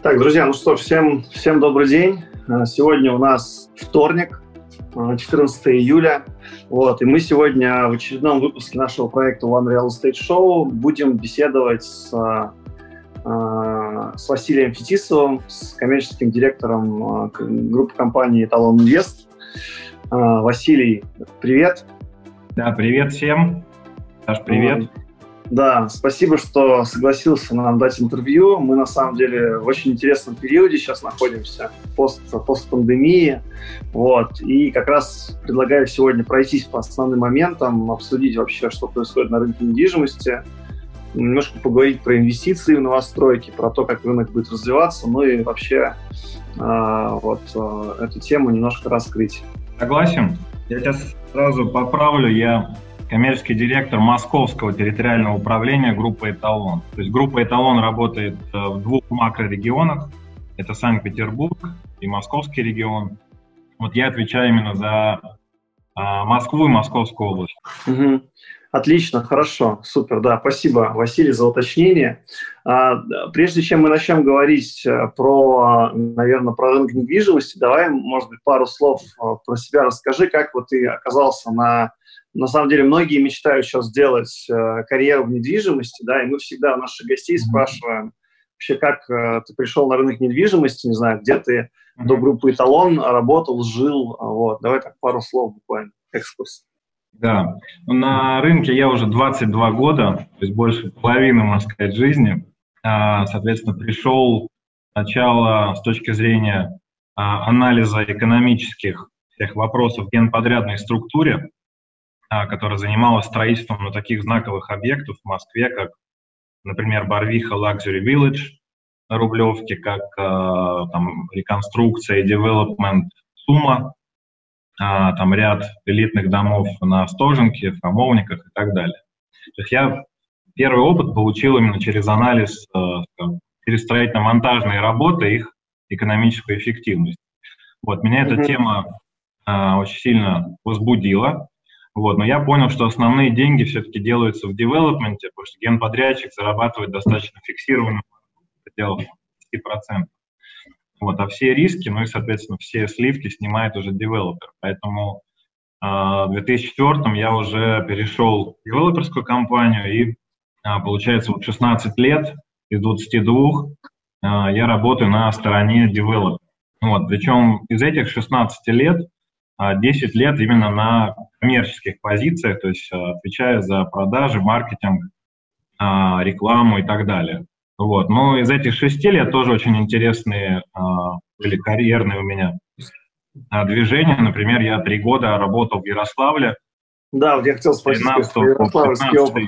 Так, друзья, ну что всем, всем добрый день. А, сегодня у нас вторник, 14 а, июля. Вот, и мы сегодня в очередном выпуске нашего проекта One Real Estate Show будем беседовать с, а, с Василием Фетисовым, с коммерческим директором группы компании Talon Invest. Василий, привет. Да, привет всем. Саш, привет. Да, спасибо, что согласился нам дать интервью. Мы на самом деле в очень интересном периоде сейчас находимся, пост, постпандемии. Вот. И как раз предлагаю сегодня пройтись по основным моментам, обсудить вообще, что происходит на рынке недвижимости, немножко поговорить про инвестиции в новостройки, про то, как рынок будет развиваться, ну и вообще э, вот э, эту тему немножко раскрыть. Согласен. Я сейчас сразу поправлю. Я коммерческий директор Московского территориального управления группы «Эталон». То есть группа «Эталон» работает э, в двух макрорегионах. Это Санкт-Петербург и Московский регион. Вот я отвечаю именно за а, Москву и Московскую область. Угу. Отлично, хорошо, супер, да, спасибо, Василий, за уточнение. А, прежде чем мы начнем говорить э, про, наверное, про рынок недвижимости, давай, может быть, пару слов э, про себя расскажи, как вот ты оказался на на самом деле многие мечтают сейчас сделать э, карьеру в недвижимости, да, и мы всегда у наших гостей mm-hmm. спрашиваем вообще, как э, ты пришел на рынок недвижимости, не знаю, где ты mm-hmm. до группы «Эталон» работал, жил, вот. Давай так пару слов буквально, экскурс. Да, ну, на рынке я уже 22 года, то есть больше половины, можно сказать, жизни. А, соответственно, пришел сначала с точки зрения а, анализа экономических всех вопросов в генподрядной структуре, которая занималась строительством ну, таких знаковых объектов в Москве, как, например, Барвиха Luxury Village на Рублевке, как а, там, реконструкция и девелопмент Сума, а, там ряд элитных домов на Стоженке, в Хамовниках и так далее. То есть я первый опыт получил именно через анализ, через строительно-монтажные работы, их экономическую эффективность. Вот, меня эта тема очень сильно возбудила, вот, но я понял, что основные деньги все-таки делаются в девелопменте, потому что генподрядчик зарабатывает достаточно фиксированно пределах 10%. Вот, а все риски, ну и, соответственно, все сливки снимает уже девелопер. Поэтому э, в 2004 я уже перешел в девелоперскую компанию, и, э, получается, вот 16 лет из 22 э, я работаю на стороне девелопера. Вот, причем из этих 16 лет 10 лет именно на коммерческих позициях, то есть а, отвечая за продажи, маркетинг, а, рекламу и так далее. Вот. Но из этих шести лет тоже очень интересные а, были карьерные у меня движения. Например, я три года работал в Ярославле. Да, вот я хотел спросить, 13, Ярославский опыт.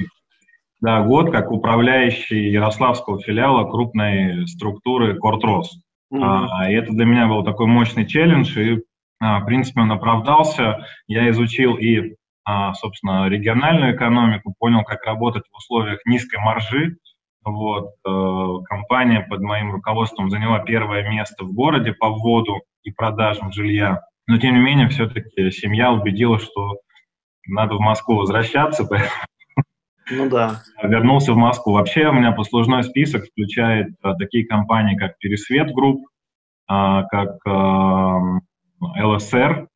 Да, год как управляющий Ярославского филиала крупной структуры Кортрос. Mm-hmm. А, и это для меня был такой мощный челлендж, и в принципе, он оправдался. Я изучил и, а, собственно, региональную экономику, понял, как работать в условиях низкой маржи. Вот. Э, компания под моим руководством заняла первое место в городе по вводу и продажам жилья. Но, тем не менее, все-таки семья убедила, что надо в Москву возвращаться, ну да. Вернулся в Москву. Вообще у меня послужной список включает а, такие компании, как Пересвет Групп, а, как а, ЛСР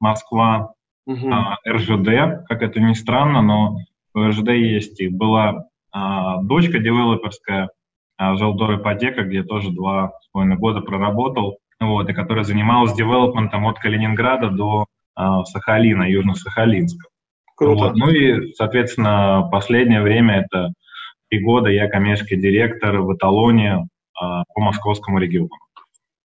Москва, угу. а, РЖД, как это ни странно, но в РЖД есть и была а, дочка девелоперская, а, Желдор ипотека, где тоже два с половиной года проработал, вот, и которая занималась девелопментом от Калининграда до Сахалина, Южно-Сахалинска. Круто. Вот. Ну и, соответственно, последнее время это три года я коммерческий директор в эталоне по московскому региону.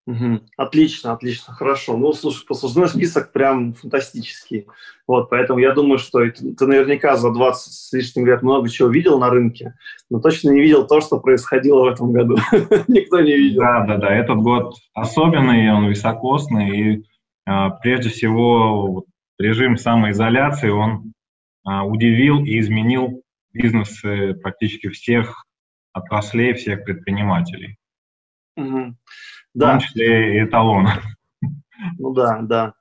Угу. Отлично, отлично, хорошо. Ну, слушай, послужной список прям фантастический. Вот, поэтому я думаю, что ты, ты наверняка за 20 с лишним лет много чего видел на рынке, но точно не видел то, что происходило в этом году. Никто не видел. Да, да, да. Этот год особенный, он високосный, и а, прежде всего вот, режим самоизоляции, он а, удивил и изменил бизнесы практически всех отраслей, всех предпринимателей. Угу. Да. В том числе и эталон. Ну да, да.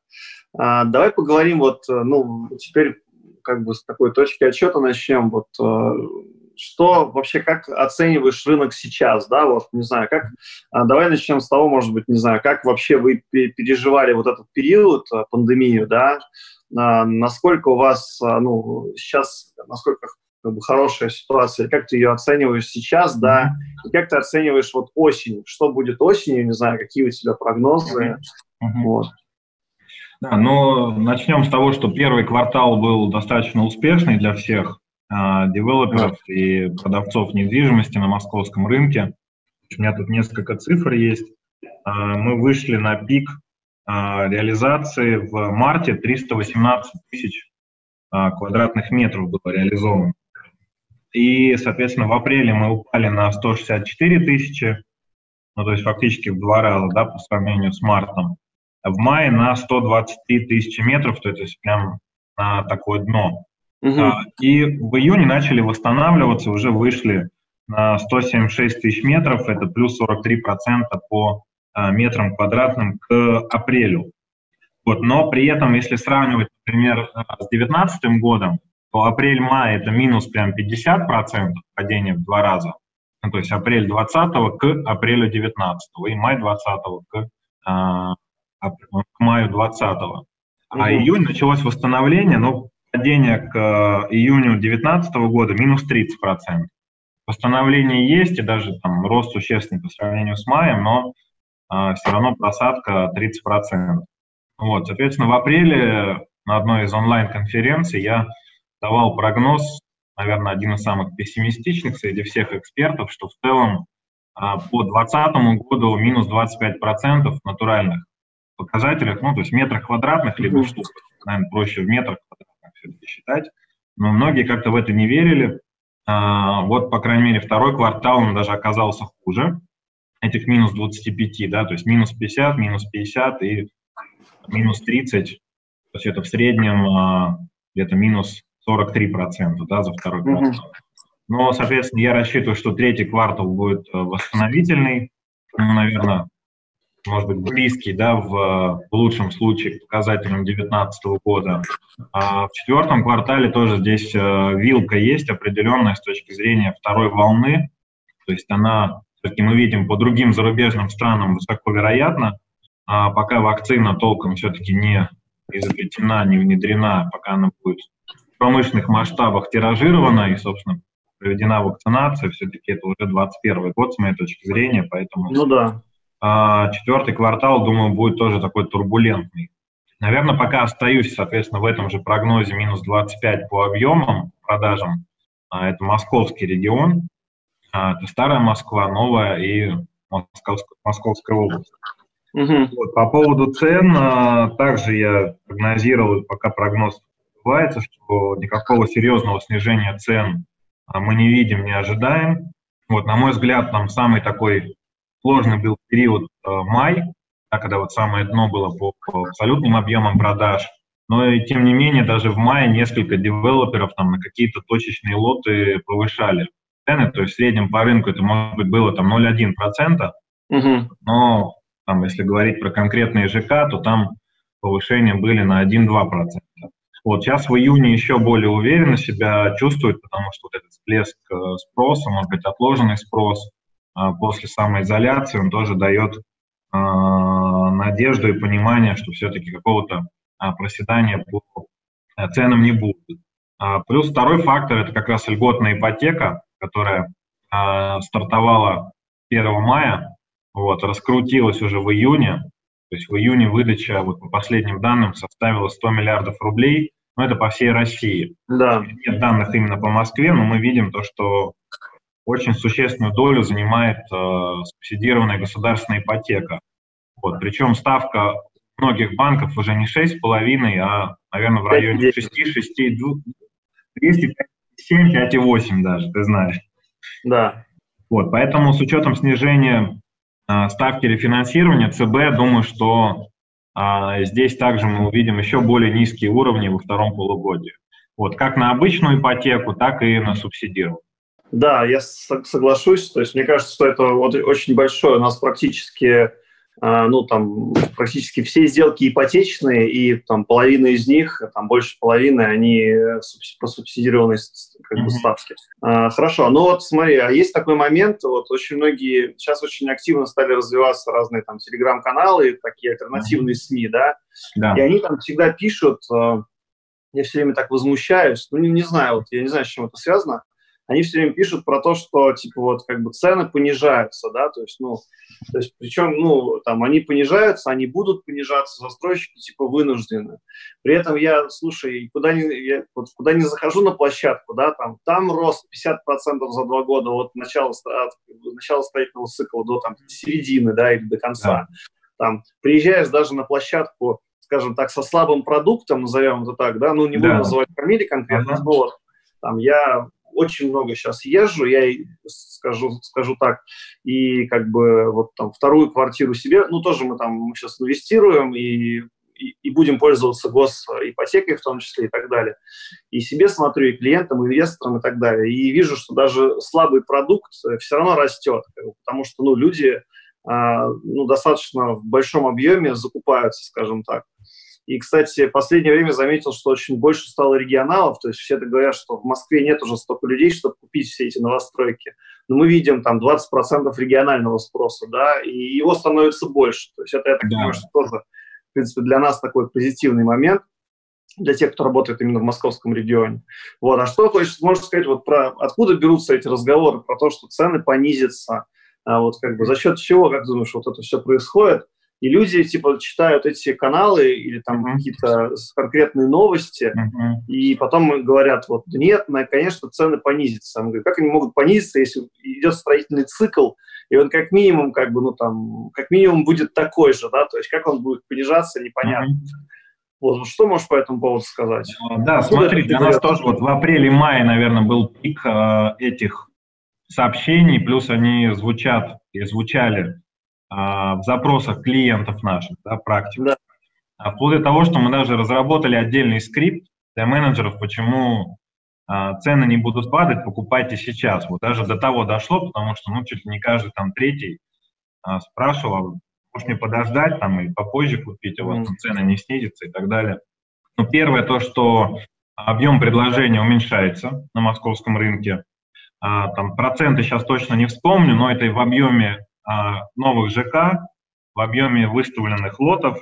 А, давай поговорим вот, э, ну, теперь как бы с такой точки отчета начнем. Вот э, что вообще, как оцениваешь рынок сейчас, да, вот, не знаю, как, а, давай начнем с того, может быть, не знаю, как вообще вы переживали вот этот период, а, пандемию, да, а, насколько у вас, ну, сейчас, насколько как бы, хорошая ситуация, как ты ее оцениваешь сейчас, да, и как ты оцениваешь вот осень, что будет осенью, не знаю, какие у тебя прогнозы, mm-hmm. вот. Да, но начнем с того, что первый квартал был достаточно успешный для всех э, девелоперов и продавцов недвижимости на московском рынке. У меня тут несколько цифр есть. Э, мы вышли на пик э, реализации в марте 318 тысяч квадратных метров было реализовано. И, соответственно, в апреле мы упали на 164 тысячи, ну, то есть фактически в два раза, да, по сравнению с мартом в мае на 123 тысячи метров, то есть прям на такое дно. Угу. И в июне начали восстанавливаться, уже вышли на 176 тысяч метров, это плюс 43% по а, метрам квадратным к апрелю. Вот, но при этом, если сравнивать, например, а, с 2019 годом, то апрель-май это минус прям 50% падения в два раза. Ну, то есть апрель 20 к апрелю 19 и май 20 к к маю 20-го. А угу. июнь началось восстановление, но падение к э, июню 2019 года минус 30%. Восстановление есть, и даже там рост существенный по сравнению с маем, но а, все равно просадка 30%. Вот, соответственно, в апреле на одной из онлайн-конференций я давал прогноз, наверное, один из самых пессимистичных среди всех экспертов, что в целом а, по 2020 году минус 25% натуральных показателях, ну, то есть метрах квадратных, либо mm-hmm. штук, наверное, проще в метрах квадратных все-таки считать. Но многие как-то в это не верили. А, вот, по крайней мере, второй квартал он даже оказался хуже этих минус 25, да, то есть минус 50, минус 50 и минус 30, то есть это в среднем а, где-то минус 43 процента, да, за второй квартал. Mm-hmm. Но, соответственно, я рассчитываю, что третий квартал будет э, восстановительный, ну, наверное, может быть, близкий, да, в, в лучшем случае к показателям 2019 года. А в четвертом квартале тоже здесь э, вилка есть определенная с точки зрения второй волны, то есть она, все-таки мы видим по другим зарубежным странам высоко вероятно, а пока вакцина толком все-таки не изобретена, не внедрена, пока она будет в промышленных масштабах тиражирована и, собственно, проведена вакцинация, все-таки это уже 21 год, с моей точки зрения, поэтому ну, да. А четвертый квартал, думаю, будет тоже такой турбулентный. Наверное, пока остаюсь, соответственно, в этом же прогнозе минус 25 по объемам продажам. А, это московский регион, а, это старая Москва, новая и Московская, Московская область. Угу. Вот, по поводу цен, также я прогнозировал, пока прогноз сбывается, что никакого серьезного снижения цен мы не видим, не ожидаем. Вот, на мой взгляд, там самый такой сложный был период э, май, когда вот самое дно было по, по абсолютным объемам продаж. Но и тем не менее, даже в мае несколько девелоперов там на какие-то точечные лоты повышали цены, то есть в среднем по рынку это, может быть, было там 0,1%, угу. но там, если говорить про конкретные ЖК, то там повышения были на 1-2%. Вот сейчас в июне еще более уверенно себя чувствует, потому что вот этот всплеск э, спроса, может быть, отложенный спрос, а, после самоизоляции, он тоже дает а, надежду и понимание, что все-таки какого-то проседания по ценам не будет. Плюс второй фактор – это как раз льготная ипотека, которая стартовала 1 мая, вот, раскрутилась уже в июне, то есть в июне выдача, вот по последним данным, составила 100 миллиардов рублей, но это по всей России. Да. Нет данных именно по Москве, но мы видим то, что очень существенную долю занимает э, субсидированная государственная ипотека. Вот, причем ставка многих банков уже не 6,5, а, наверное, в районе 6, 6, 200, 7, 5,8 даже, ты знаешь. Да. Вот, поэтому с учетом снижения э, ставки рефинансирования ЦБ, думаю, что здесь также мы увидим еще более низкие уровни во втором полугодии. Вот, как на обычную ипотеку, так и на субсидированную. Да, я соглашусь. То есть мне кажется, что это вот очень большое. У нас практически а, ну, там, практически все сделки ипотечные, и там половина из них, там больше половины, они по субсидированной как бы, ставке. А, хорошо, ну вот смотри, а есть такой момент, вот очень многие, сейчас очень активно стали развиваться разные там телеграм-каналы, такие альтернативные СМИ, да, да, и они там всегда пишут, а, я все время так возмущаюсь, ну, не, не знаю, вот я не знаю, с чем это связано, они все время пишут про то, что, типа, вот, как бы цены понижаются, да, то есть, ну, то есть, причем, ну, там, они понижаются, они будут понижаться, застройщики, типа, вынуждены. При этом я, слушай, куда не, я, вот, куда не захожу на площадку, да, там, там рост 50% за два года от начала, от начала строительного цикла до, там, середины, да, или до конца. Да. Там, приезжаешь даже на площадку, скажем так, со слабым продуктом, назовем это так, да, ну, не буду да. называть фамилии конкретно, ага. но вот, там, я очень много сейчас езжу, я скажу, скажу так, и как бы вот там вторую квартиру себе, ну тоже мы там мы сейчас инвестируем и, и, и будем пользоваться госипотекой в том числе и так далее. И себе смотрю, и клиентам, и инвесторам и так далее. И вижу, что даже слабый продукт все равно растет, потому что ну, люди а, ну, достаточно в большом объеме закупаются, скажем так. И, кстати, в последнее время заметил, что очень больше стало регионалов, то есть все это говорят, что в Москве нет уже столько людей, чтобы купить все эти новостройки. Но мы видим там 20% регионального спроса, да, и его становится больше. То есть это, я так да. понимаю, что тоже, в принципе, для нас такой позитивный момент для тех, кто работает именно в московском регионе. Вот. А что хочешь, можешь сказать, вот про откуда берутся эти разговоры про то, что цены понизятся, а вот как бы за счет чего, как думаешь, вот это все происходит? И люди, типа, читают эти каналы или там uh-huh. какие-то конкретные новости, uh-huh. и потом говорят, вот, нет, конечно, цены понизятся. Мы говорим, как они могут понизиться, если идет строительный цикл, и он как минимум, как бы, ну, там, как минимум будет такой же, да, то есть как он будет понижаться, непонятно. Uh-huh. Вот, что можешь по этому поводу сказать? Да, Откуда смотри, для нас тоже вот в апреле-мае, наверное, был пик э, этих сообщений, плюс они звучат и звучали в запросах клиентов наших, да, практик. Да. А вплоть до того, что мы даже разработали отдельный скрипт для менеджеров, почему а, цены не будут падать, покупайте сейчас. Вот даже до того дошло, потому что, ну, чуть ли не каждый там третий а, спрашивал, может мне подождать там и попозже купить, у вас там цены не снизятся и так далее. Ну, первое то, что объем предложения уменьшается на московском рынке. А, там проценты сейчас точно не вспомню, но это и в объеме а, новых ЖК в объеме выставленных лотов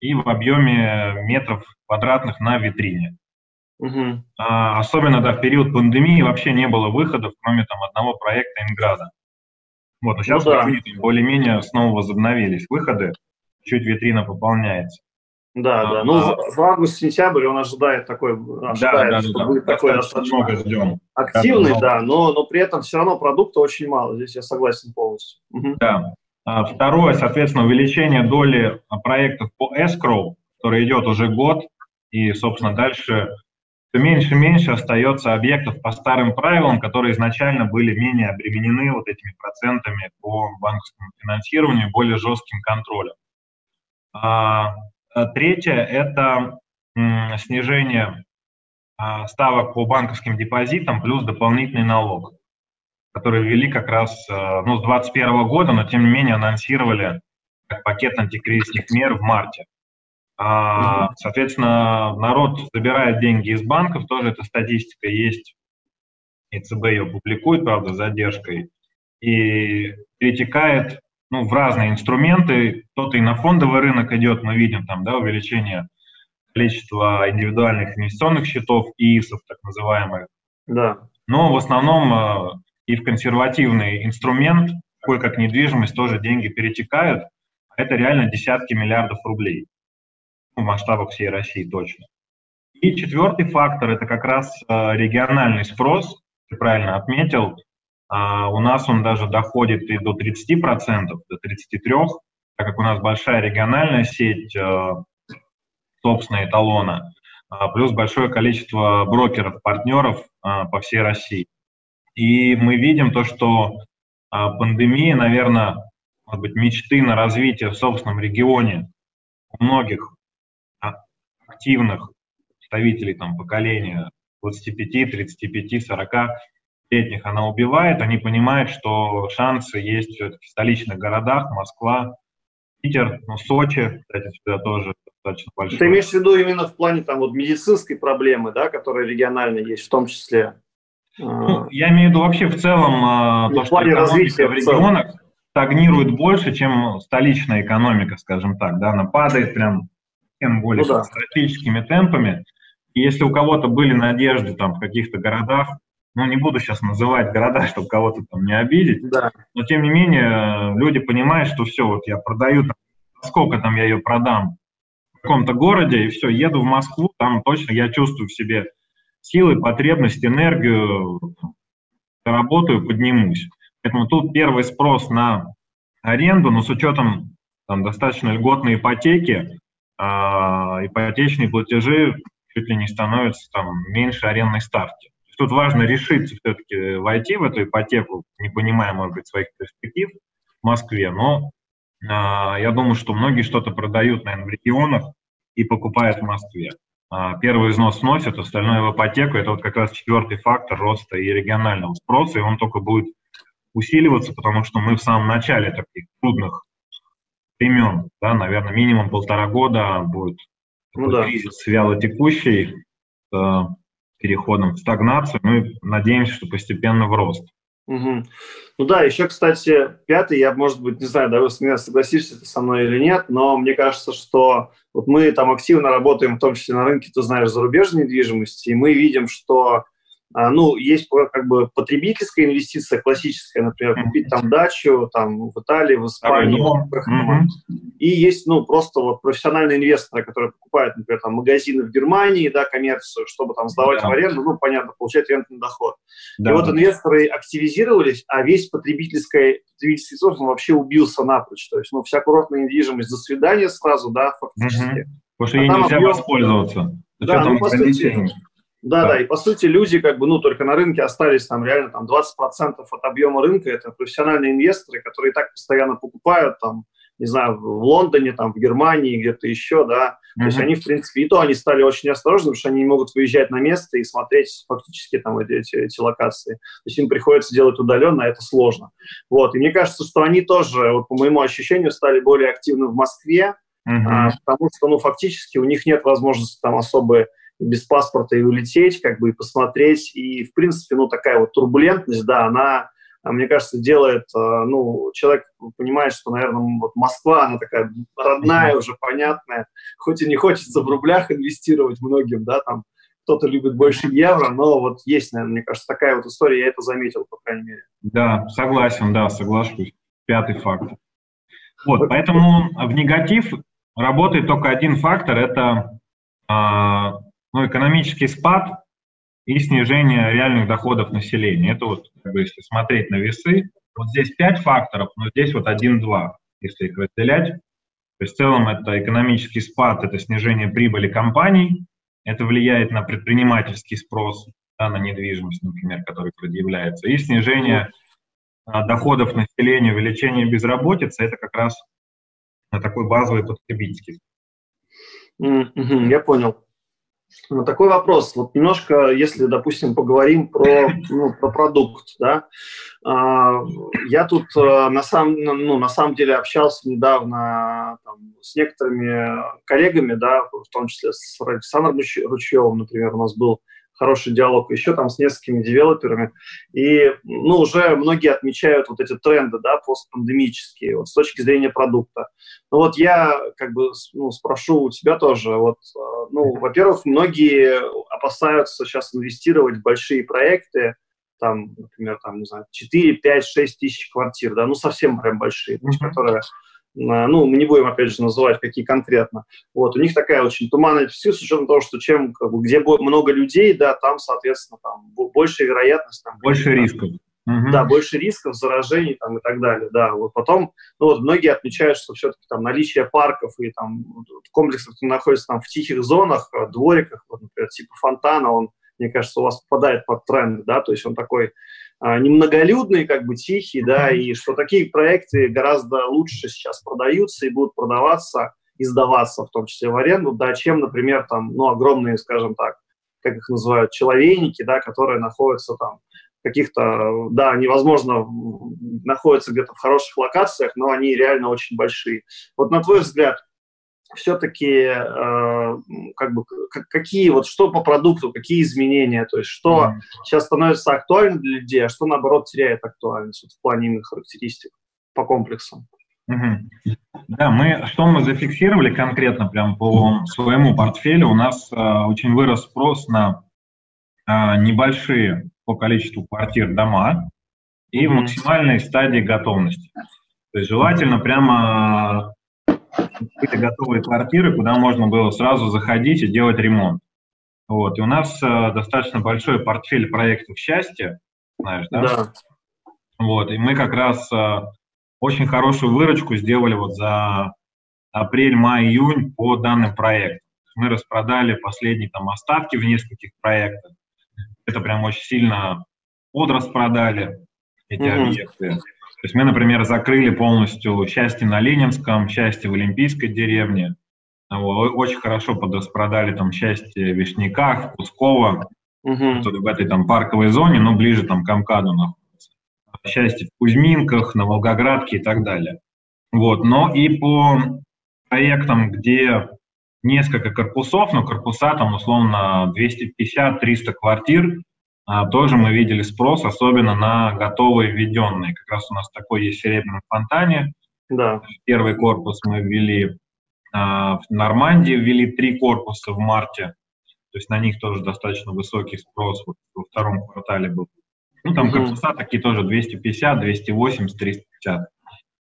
и в объеме метров квадратных на витрине. Угу. А, особенно да, в период пандемии вообще не было выходов, кроме там одного проекта Инграда. Вот, а сейчас ну, да. более-менее снова возобновились выходы, чуть витрина пополняется. Да, а, да. Ну, а, в август-сентябрь он ожидает такой, ожидает, да, да, что да, будет да. такой достаточно много ждем. активный, да, но, но при этом все равно продукта очень мало. Здесь я согласен полностью. Да. А, второе, соответственно, увеличение доли проектов по escrow, который идет уже год, и, собственно, дальше все меньше и меньше остается объектов по старым правилам, которые изначально были менее обременены вот этими процентами по банковскому финансированию, более жестким контролем. Э, третье – это снижение а, ставок по банковским депозитам плюс дополнительный налог, который ввели как раз э, ну, с 2021 года, но тем не менее анонсировали как пакет антикризисных мер в марте. А, соответственно, народ забирает деньги из банков, тоже эта статистика есть, ЦБ ее публикует, правда, с задержкой, и перетекает ну, в разные инструменты. Кто-то и на фондовый рынок идет, мы видим там, да, увеличение количества индивидуальных инвестиционных счетов, ИИСов, так называемых. Да. Но в основном э, и в консервативный инструмент, такой как недвижимость, тоже деньги перетекают. Это реально десятки миллиардов рублей в масштабах всей России точно. И четвертый фактор – это как раз э, региональный спрос, ты правильно отметил, а у нас он даже доходит и до 30%, до 33%, так как у нас большая региональная сеть э, собственная эталона, а, плюс большое количество брокеров, партнеров э, по всей России. И мы видим то, что пандемия, наверное, может быть, мечты на развитие в собственном регионе у многих активных представителей там, поколения 25, 35, 40 летних она убивает, они понимают, что шансы есть все-таки в столичных городах, Москва Питер, ну, Сочи, кстати, сюда тоже достаточно большой. Ты имеешь в виду именно в плане там вот медицинской проблемы, да, которая регионально есть, в том числе? Ну, я имею в виду вообще в целом то, что развития в регионах стагнирует больше, чем столичная экономика, скажем так, да, она падает прям тем более ну, да. стратегическими темпами. И если у кого-то были надежды там в каких-то городах, ну, не буду сейчас называть города, чтобы кого-то там не обидеть, да. но тем не менее люди понимают, что все, вот я продаю, там, сколько там я ее продам в каком-то городе, и все, еду в Москву, там точно я чувствую в себе силы, потребность, энергию, работаю, поднимусь. Поэтому тут первый спрос на аренду, но с учетом там, достаточно льготной ипотеки, э, ипотечные платежи чуть ли не становятся там, меньше арендной ставки. Тут важно решиться все-таки войти в эту ипотеку, не понимая, может быть, своих перспектив в Москве, но э, я думаю, что многие что-то продают, наверное, в регионах и покупают в Москве. Э, первый износ сносят, остальное в ипотеку. Это вот как раз четвертый фактор роста и регионального спроса, и он только будет усиливаться, потому что мы в самом начале таких трудных времен, да, наверное, минимум полтора года будет ну, да. кризис вяло текущий, с переходом в стагнацию. Мы надеемся, что постепенно в рост. Угу. Ну да, еще, кстати, пятый, я, может быть, не знаю, да, вы согласишься со мной или нет, но мне кажется, что вот мы там активно работаем, в том числе на рынке, ты знаешь, зарубежной недвижимости, и мы видим, что ну, есть как бы потребительская инвестиция классическая, например, купить там дачу там в Италии, в Испании. Mm-hmm. И есть, ну, просто вот профессиональные инвесторы, которые покупают, например, там магазины в Германии, да, коммерцию, чтобы там сдавать yeah. в аренду, ну, понятно, получать рентный доход. Да. И вот инвесторы активизировались, а весь потребительский, потребительский он вообще убился напрочь. То есть, ну, вся курортная недвижимость, до свидания сразу, да, фактически. Mm-hmm. Потому что а ей нельзя объем... воспользоваться. Да, ну, по сути, да, да, и по сути люди как бы, ну, только на рынке остались там реально там 20% от объема рынка, это профессиональные инвесторы, которые так постоянно покупают там, не знаю, в Лондоне, там, в Германии, где-то еще, да, mm-hmm. то есть они, в принципе, и то они стали очень осторожны, потому что они не могут выезжать на место и смотреть фактически там эти, эти, эти локации, то есть им приходится делать удаленно, а это сложно, вот, и мне кажется, что они тоже, вот по моему ощущению, стали более активны в Москве, mm-hmm. а, потому что, ну, фактически у них нет возможности там особо без паспорта и улететь, как бы и посмотреть. И, в принципе, ну, такая вот турбулентность, да, она, а, мне кажется, делает, а, ну, человек понимает, что, наверное, вот Москва, она такая родная уже, понятная, хоть и не хочется в рублях инвестировать многим, да, там, кто-то любит больше евро, но вот есть, наверное, мне кажется, такая вот история, я это заметил, по крайней мере. Да, согласен, да, соглашусь. Пятый факт. Вот, поэтому в негатив работает только один фактор, это а, ну, экономический спад и снижение реальных доходов населения. Это вот, как бы, если смотреть на весы, вот здесь пять факторов, но здесь вот один-два, если их разделять. То есть в целом это экономический спад, это снижение прибыли компаний, это влияет на предпринимательский спрос, да, на недвижимость, например, который предъявляется, и снижение а, доходов населения, увеличение безработицы, это как раз такой базовый потребительский. Mm-hmm, я понял. Ну, такой вопрос. Вот немножко, если, допустим, поговорим про, ну, про продукт, да. А, я тут э, на самом, ну, на самом деле общался недавно там, с некоторыми коллегами, да, в том числе с Александром Ручевым, например, у нас был хороший диалог еще там с несколькими девелоперами. И, ну, уже многие отмечают вот эти тренды, да, постпандемические, вот с точки зрения продукта. Ну, вот я как бы ну, спрошу у тебя тоже, вот, э, ну, во-первых, многие опасаются сейчас инвестировать в большие проекты, там, например, там, не знаю, 4, 5, 6 тысяч квартир, да, ну, совсем прям большие, mm-hmm. которые ну, мы не будем, опять же, называть, какие конкретно. Вот, у них такая очень туманная перспектива, с учетом того, что чем, как бы, где много людей, да, там, соответственно, там больше вероятность. Там, больше рисков. Угу. Да, больше рисков, заражений там, и так далее, да. Вот потом, ну вот многие отмечают, что все-таки там наличие парков и там комплексов, которые находятся там в тихих зонах, э, двориках, вот, например, типа фонтана, он, мне кажется, у вас попадает под тренд, да, то есть он такой а, немноголюдный, как бы тихий, да, и что такие проекты гораздо лучше сейчас продаются и будут продаваться и сдаваться, в том числе в аренду, да, чем, например, там, ну, огромные, скажем так, как их называют, человейники, да, которые находятся там каких-то, да, невозможно находятся где-то в хороших локациях, но они реально очень большие. Вот на твой взгляд, все-таки э, как бы какие вот что по продукту, какие изменения, то есть что mm-hmm. сейчас становится актуальным для людей, а что наоборот теряет актуальность вот, в плане именно характеристик по комплексам. Угу. Да, мы что мы зафиксировали конкретно прям по своему портфелю, у нас э, очень вырос спрос на э, небольшие по количеству квартир дома и в максимальной стадии готовности. То есть желательно прямо были готовые квартиры, куда можно было сразу заходить и делать ремонт. Вот. И у нас э, достаточно большой портфель проектов счастья, знаешь, да? Да. Вот. И мы как раз э, очень хорошую выручку сделали вот за апрель, май, июнь по данным проектам. Мы распродали последние там остатки в нескольких проектах. Это прям очень сильно подраспродали эти mm-hmm. объекты. То есть мы, например, закрыли полностью счастье на Ленинском, счастье в Олимпийской деревне. Очень хорошо подраспродали там счастье в Вишняках, Пусково, угу. в этой там парковой зоне, но ближе там к Амкаду находится. Счастье в Кузьминках, на Волгоградке и так далее. Вот. Но и по проектам, где несколько корпусов, но корпуса там условно 250-300 квартир, а, тоже мы видели спрос, особенно на готовые введенные. Как раз у нас такой есть в Серебряном фонтане. Да. Первый корпус мы ввели а, в Нормандии, ввели три корпуса в марте. То есть на них тоже достаточно высокий спрос вот во втором квартале был. Ну, там угу. корпуса такие тоже 250, 280, 350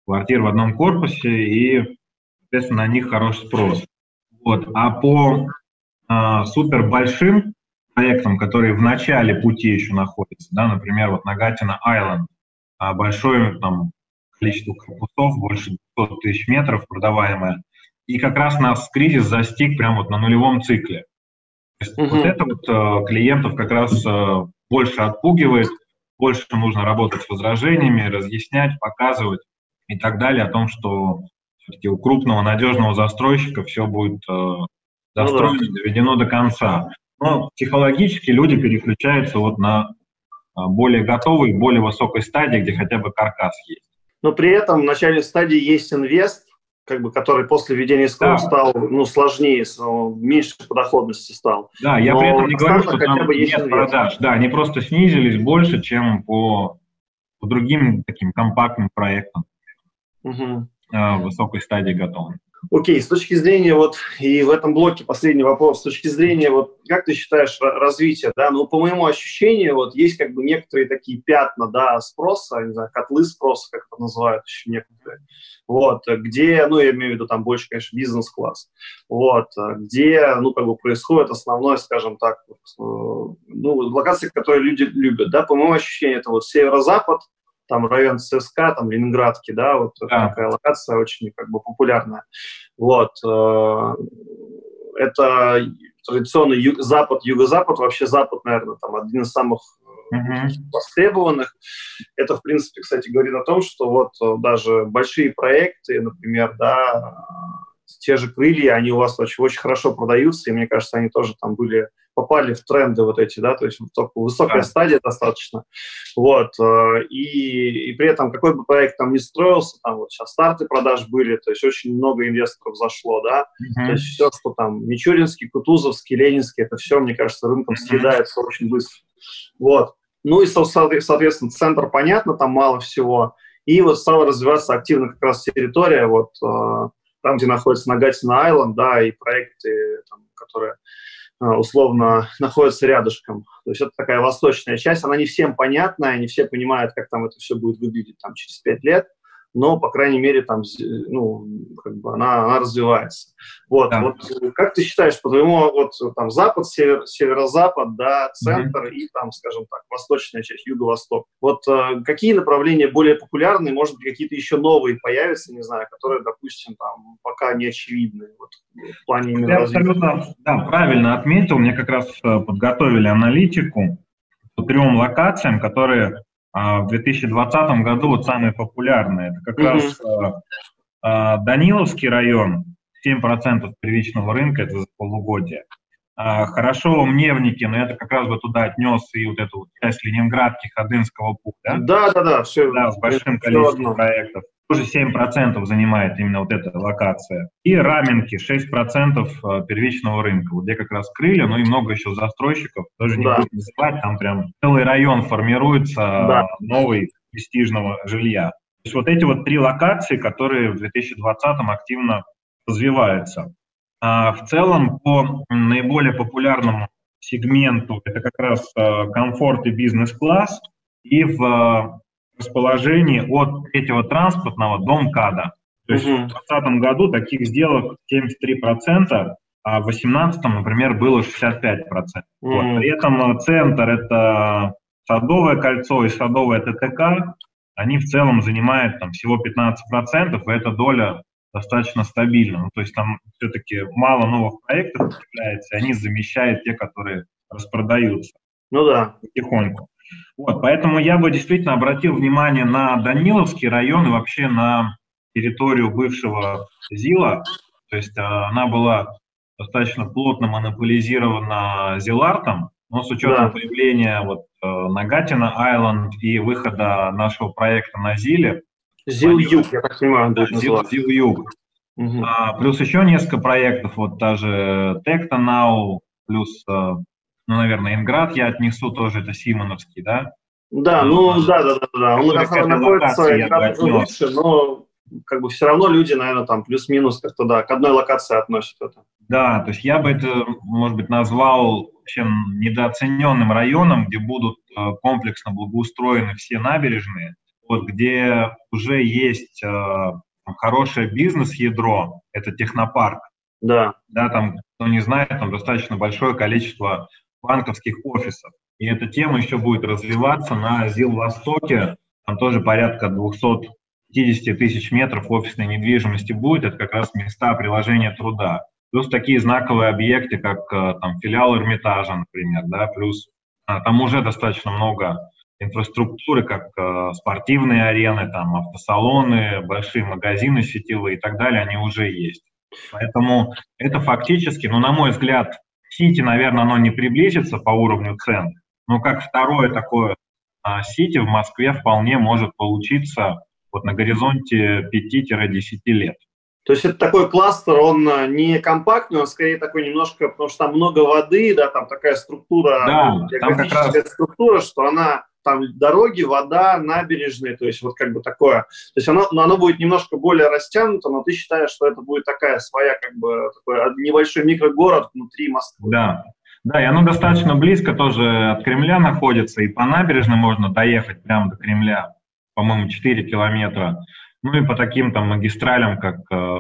квартир в одном корпусе, и, соответственно, на них хороший спрос. Вот. А по а, супер большим проектам, которые в начале пути еще находятся, да, например, вот Нагатина Айленд, а, большое там количество корпусов, больше 200 тысяч метров продаваемое, и как раз нас кризис застиг прямо вот на нулевом цикле. То есть угу. вот это вот э, клиентов как раз э, больше отпугивает, больше нужно работать с возражениями, разъяснять, показывать и так далее о том, что все-таки у крупного надежного застройщика все будет э, застроено, ну, да. доведено до конца но психологически люди переключаются вот на а, более готовый, более высокой стадии, где хотя бы каркас есть. Но при этом в начальной стадии есть инвест, как бы, который после введения СКО да. стал ну, сложнее, меньше по доходности стал. Да, я Но при этом не говорю, что там нет инвест. продаж. Да, они просто снизились больше, чем по, по другим таким компактным проектам угу. высокой стадии готовности. Окей, с точки зрения вот, и в этом блоке последний вопрос, с точки зрения вот, как ты считаешь развитие, да, ну, по моему ощущению, вот, есть как бы некоторые такие пятна, да, спроса, не знаю, котлы спроса, как это называют еще некоторые, вот, где, ну, я имею в виду там больше, конечно, бизнес-класс, вот, где, ну, как бы происходит основное, скажем так, вот, э, ну, локации, которые люди любят, да, по моему ощущению, это вот северо-запад, там район ЦСКА, там Ленинградки, да, вот да. такая локация очень как бы популярная. Вот. Э, это традиционный юг, запад, юго-запад, вообще запад, наверное, там один из самых uh-huh. востребованных. Это, в принципе, кстати, говорит о том, что вот э, даже большие проекты, например, да, те же крылья, они у вас очень, очень хорошо продаются, и мне кажется, они тоже там были, попали в тренды вот эти, да, то есть высокая да. стадия достаточно, вот, э, и, и при этом какой бы проект там ни строился, там вот сейчас старты продаж были, то есть очень много инвесторов зашло, да, mm-hmm. то есть все, что там Мичуринский, Кутузовский, Ленинский, это все, мне кажется, рынком mm-hmm. съедается очень быстро, вот. Ну и, соответственно, центр, понятно, там мало всего, и вот стала развиваться активно как раз территория, вот, э, там, где находится Нагатина Айленд, да, и проекты, там, которые э, условно находятся рядышком. То есть это такая восточная часть, она не всем понятная, не все понимают, как там это все будет выглядеть там, через пять лет но, по крайней мере, там, ну, как бы она, она развивается. Вот, да. вот как ты считаешь, по-твоему, вот там запад, север, северо-запад, да, центр mm-hmm. и там, скажем так, восточная часть, юго-восток. Вот э, какие направления более популярны, может быть, какие-то еще новые появятся, не знаю, которые, допустим, там пока не очевидны вот, в плане именно Я развития? абсолютно, да, правильно отметил. Мне как раз э, подготовили аналитику по трем локациям, которые а в 2020 году вот самые популярные. Это как mm-hmm. раз а, Даниловский район, 7% первичного рынка, это за полугодие. А, хорошо в Мневнике, но это как раз бы туда отнес и вот эту вот часть Ленинградки, Ходынского пути, да? Да, да, да, все. Да, с большим количеством проектов. Тоже 7% занимает именно вот эта локация. И Раменки 6% э, первичного рынка, вот где как раз крылья, ну и много еще застройщиков, тоже не да. буду называть, там прям целый район формируется да. новый престижного жилья. То есть вот эти вот три локации, которые в 2020 активно развиваются. А в целом по наиболее популярному сегменту это как раз э, комфорт и бизнес-класс, и в э, расположении от третьего транспортного до МКАДа. То есть угу. в 2020 году таких сделок 73%, а в 2018, например, было 65%. Угу. Вот. При этом э, центр – это Садовое кольцо и Садовое ТТК, они в целом занимают там, всего 15%, и эта доля достаточно стабильна. Ну, то есть там все-таки мало новых проектов появляется, и они замещают те, которые распродаются. Ну да. Потихоньку. Вот, поэтому я бы действительно обратил внимание на Даниловский район и вообще на территорию бывшего ЗИЛа. То есть а, она была достаточно плотно монополизирована Зилартом, но с учетом да. появления вот э, Нагатина Айленд и выхода нашего проекта на Зиле. Зил-Юг, я так понимаю, да, Зил, Зил-Юг. Угу. А, плюс еще несколько проектов, вот та же Тектонау, плюс, э, ну, наверное, Инград я отнесу тоже, это Симоновский, да? Да, ну, ну да, да, да, да. Он находится лучше, но как бы все равно люди, наверное, там плюс-минус как-то, да, к одной локации относят это. Да, то есть я бы это, может быть, назвал вообще недооцененным районом, где будут э, комплексно благоустроены все набережные, вот где уже есть э, хорошее бизнес-ядро, это технопарк. Да. Да, там, кто не знает, там достаточно большое количество банковских офисов. И эта тема еще будет развиваться на ЗИЛ-Востоке. Там тоже порядка 250 тысяч метров офисной недвижимости будет. Это как раз места приложения труда. Плюс такие знаковые объекты, как э, там, филиал Эрмитажа, например, да, плюс а, там уже достаточно много инфраструктуры, как э, спортивные арены, там автосалоны, большие магазины сетевые и так далее, они уже есть. Поэтому это фактически, ну, на мой взгляд, Сити, наверное, оно не приблизится по уровню цен, но как второе такое а, Сити в Москве вполне может получиться вот на горизонте 5-10 лет. То есть это такой кластер, он э, не компактный, он скорее такой немножко, потому что там много воды, да, там такая структура, да, ну, там как раз... структура, что она там дороги, вода, набережные, то есть вот как бы такое. То есть оно, но оно будет немножко более растянуто, но ты считаешь, что это будет такая своя как бы такой небольшой микрогород внутри Москвы. Да, да, и оно достаточно близко тоже от Кремля находится, и по набережной можно доехать прямо до Кремля, по-моему, 4 километра. Ну и по таким там магистралям, как э,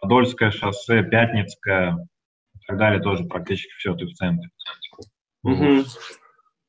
Подольское шоссе, Пятницкое и так далее, тоже практически все ты в центре. Угу.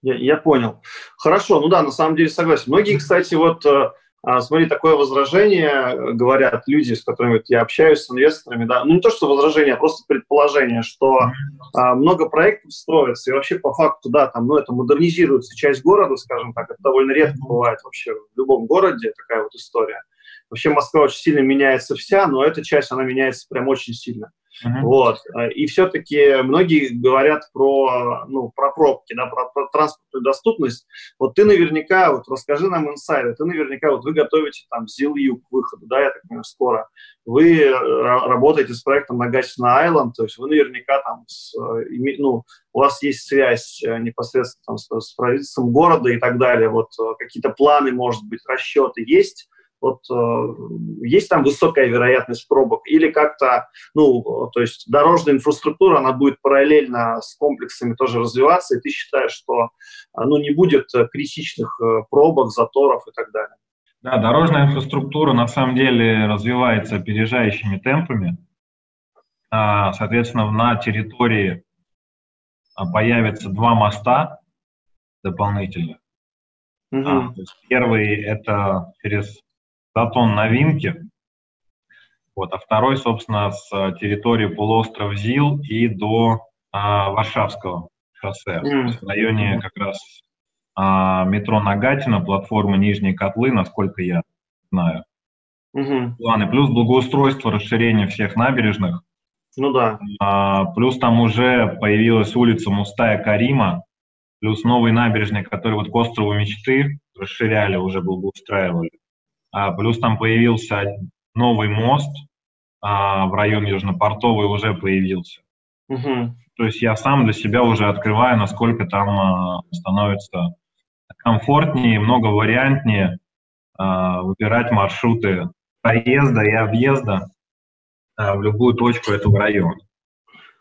Я, я понял. Хорошо, ну да, на самом деле согласен. Многие, кстати, вот э, а, смотри, такое возражение э, говорят люди, с которыми вот я общаюсь, с инвесторами, да, ну не то, что возражение, а просто предположение, что а, много проектов строится, и вообще по факту, да, там, ну это модернизируется часть города, скажем так, это довольно редко бывает вообще в любом городе такая вот история. Вообще Москва очень сильно меняется вся, но эта часть, она меняется прям очень сильно. Uh-huh. Вот. И все-таки многие говорят про, ну, про пробки, да, про, про транспортную доступность. Вот ты наверняка, вот расскажи нам инсайды, ты наверняка, вот вы готовите там ZIL-U к выходу, да, я так понимаю, скоро. Вы работаете с проектом на Гатина Айленд, то есть вы наверняка там, с, ну, у вас есть связь э, непосредственно там, с, с правительством города и так далее. Вот э, какие-то планы, может быть, расчеты есть вот э, есть там высокая вероятность пробок или как-то, ну, то есть дорожная инфраструктура, она будет параллельно с комплексами тоже развиваться, и ты считаешь, что, э, ну, не будет критичных э, пробок, заторов и так далее? Да, дорожная инфраструктура на самом деле развивается опережающими темпами. А, соответственно, на территории а, появятся два моста дополнительных. Угу. А, первый это через Затон новинки. Вот, а второй, собственно, с территории полуострова Зил и до а, Варшавского шоссе, mm. в районе как раз а, метро Нагатина, платформы Нижние Котлы, насколько я знаю. Mm-hmm. Планы. Плюс благоустройство, расширение всех набережных. Ну да. А, плюс там уже появилась улица Мустая Карима, плюс новый набережный, который вот к острову мечты расширяли, уже благоустраивали. А, плюс там появился новый мост, а, в район Южнопортовый уже появился. Угу. То есть я сам для себя уже открываю, насколько там а, становится комфортнее, много вариантнее выбирать маршруты проезда и объезда в любую точку этого района.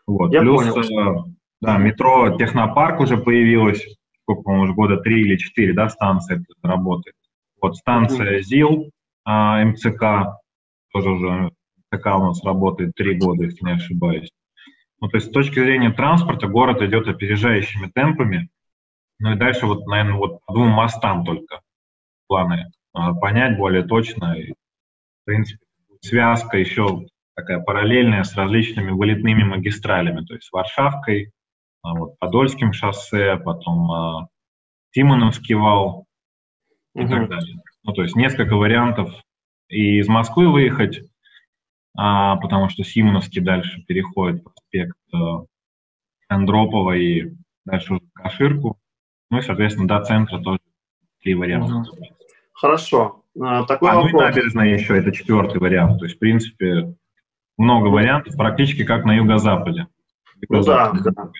Вот. Я Плюс, понял. Да, метро Технопарк уже появилось, сколько, по-моему, уже года три или четыре, да, станция работает. Вот станция ЗИЛ, а, МЦК, тоже уже МЦК у нас работает три года, если не ошибаюсь. Ну, то есть с точки зрения транспорта город идет опережающими темпами. Ну и дальше вот, наверное, вот по двум мостам только планы а, понять более точно. И, в принципе, связка еще такая параллельная с различными вылетными магистралями, то есть Варшавкой, а, вот, Подольским шоссе, потом а, Тимоновский вал и так далее. Ну, то есть несколько вариантов и из Москвы выехать, а, потому что Симоновский дальше переходит проспект а, Андропова и дальше уже Каширку. Ну и, соответственно, до центра тоже три варианта. Угу. Хорошо. А, такой а, вопрос. ну и набережная еще, это четвертый вариант. То есть, в принципе, много вариантов, практически как на юго-западе. Ну да, да.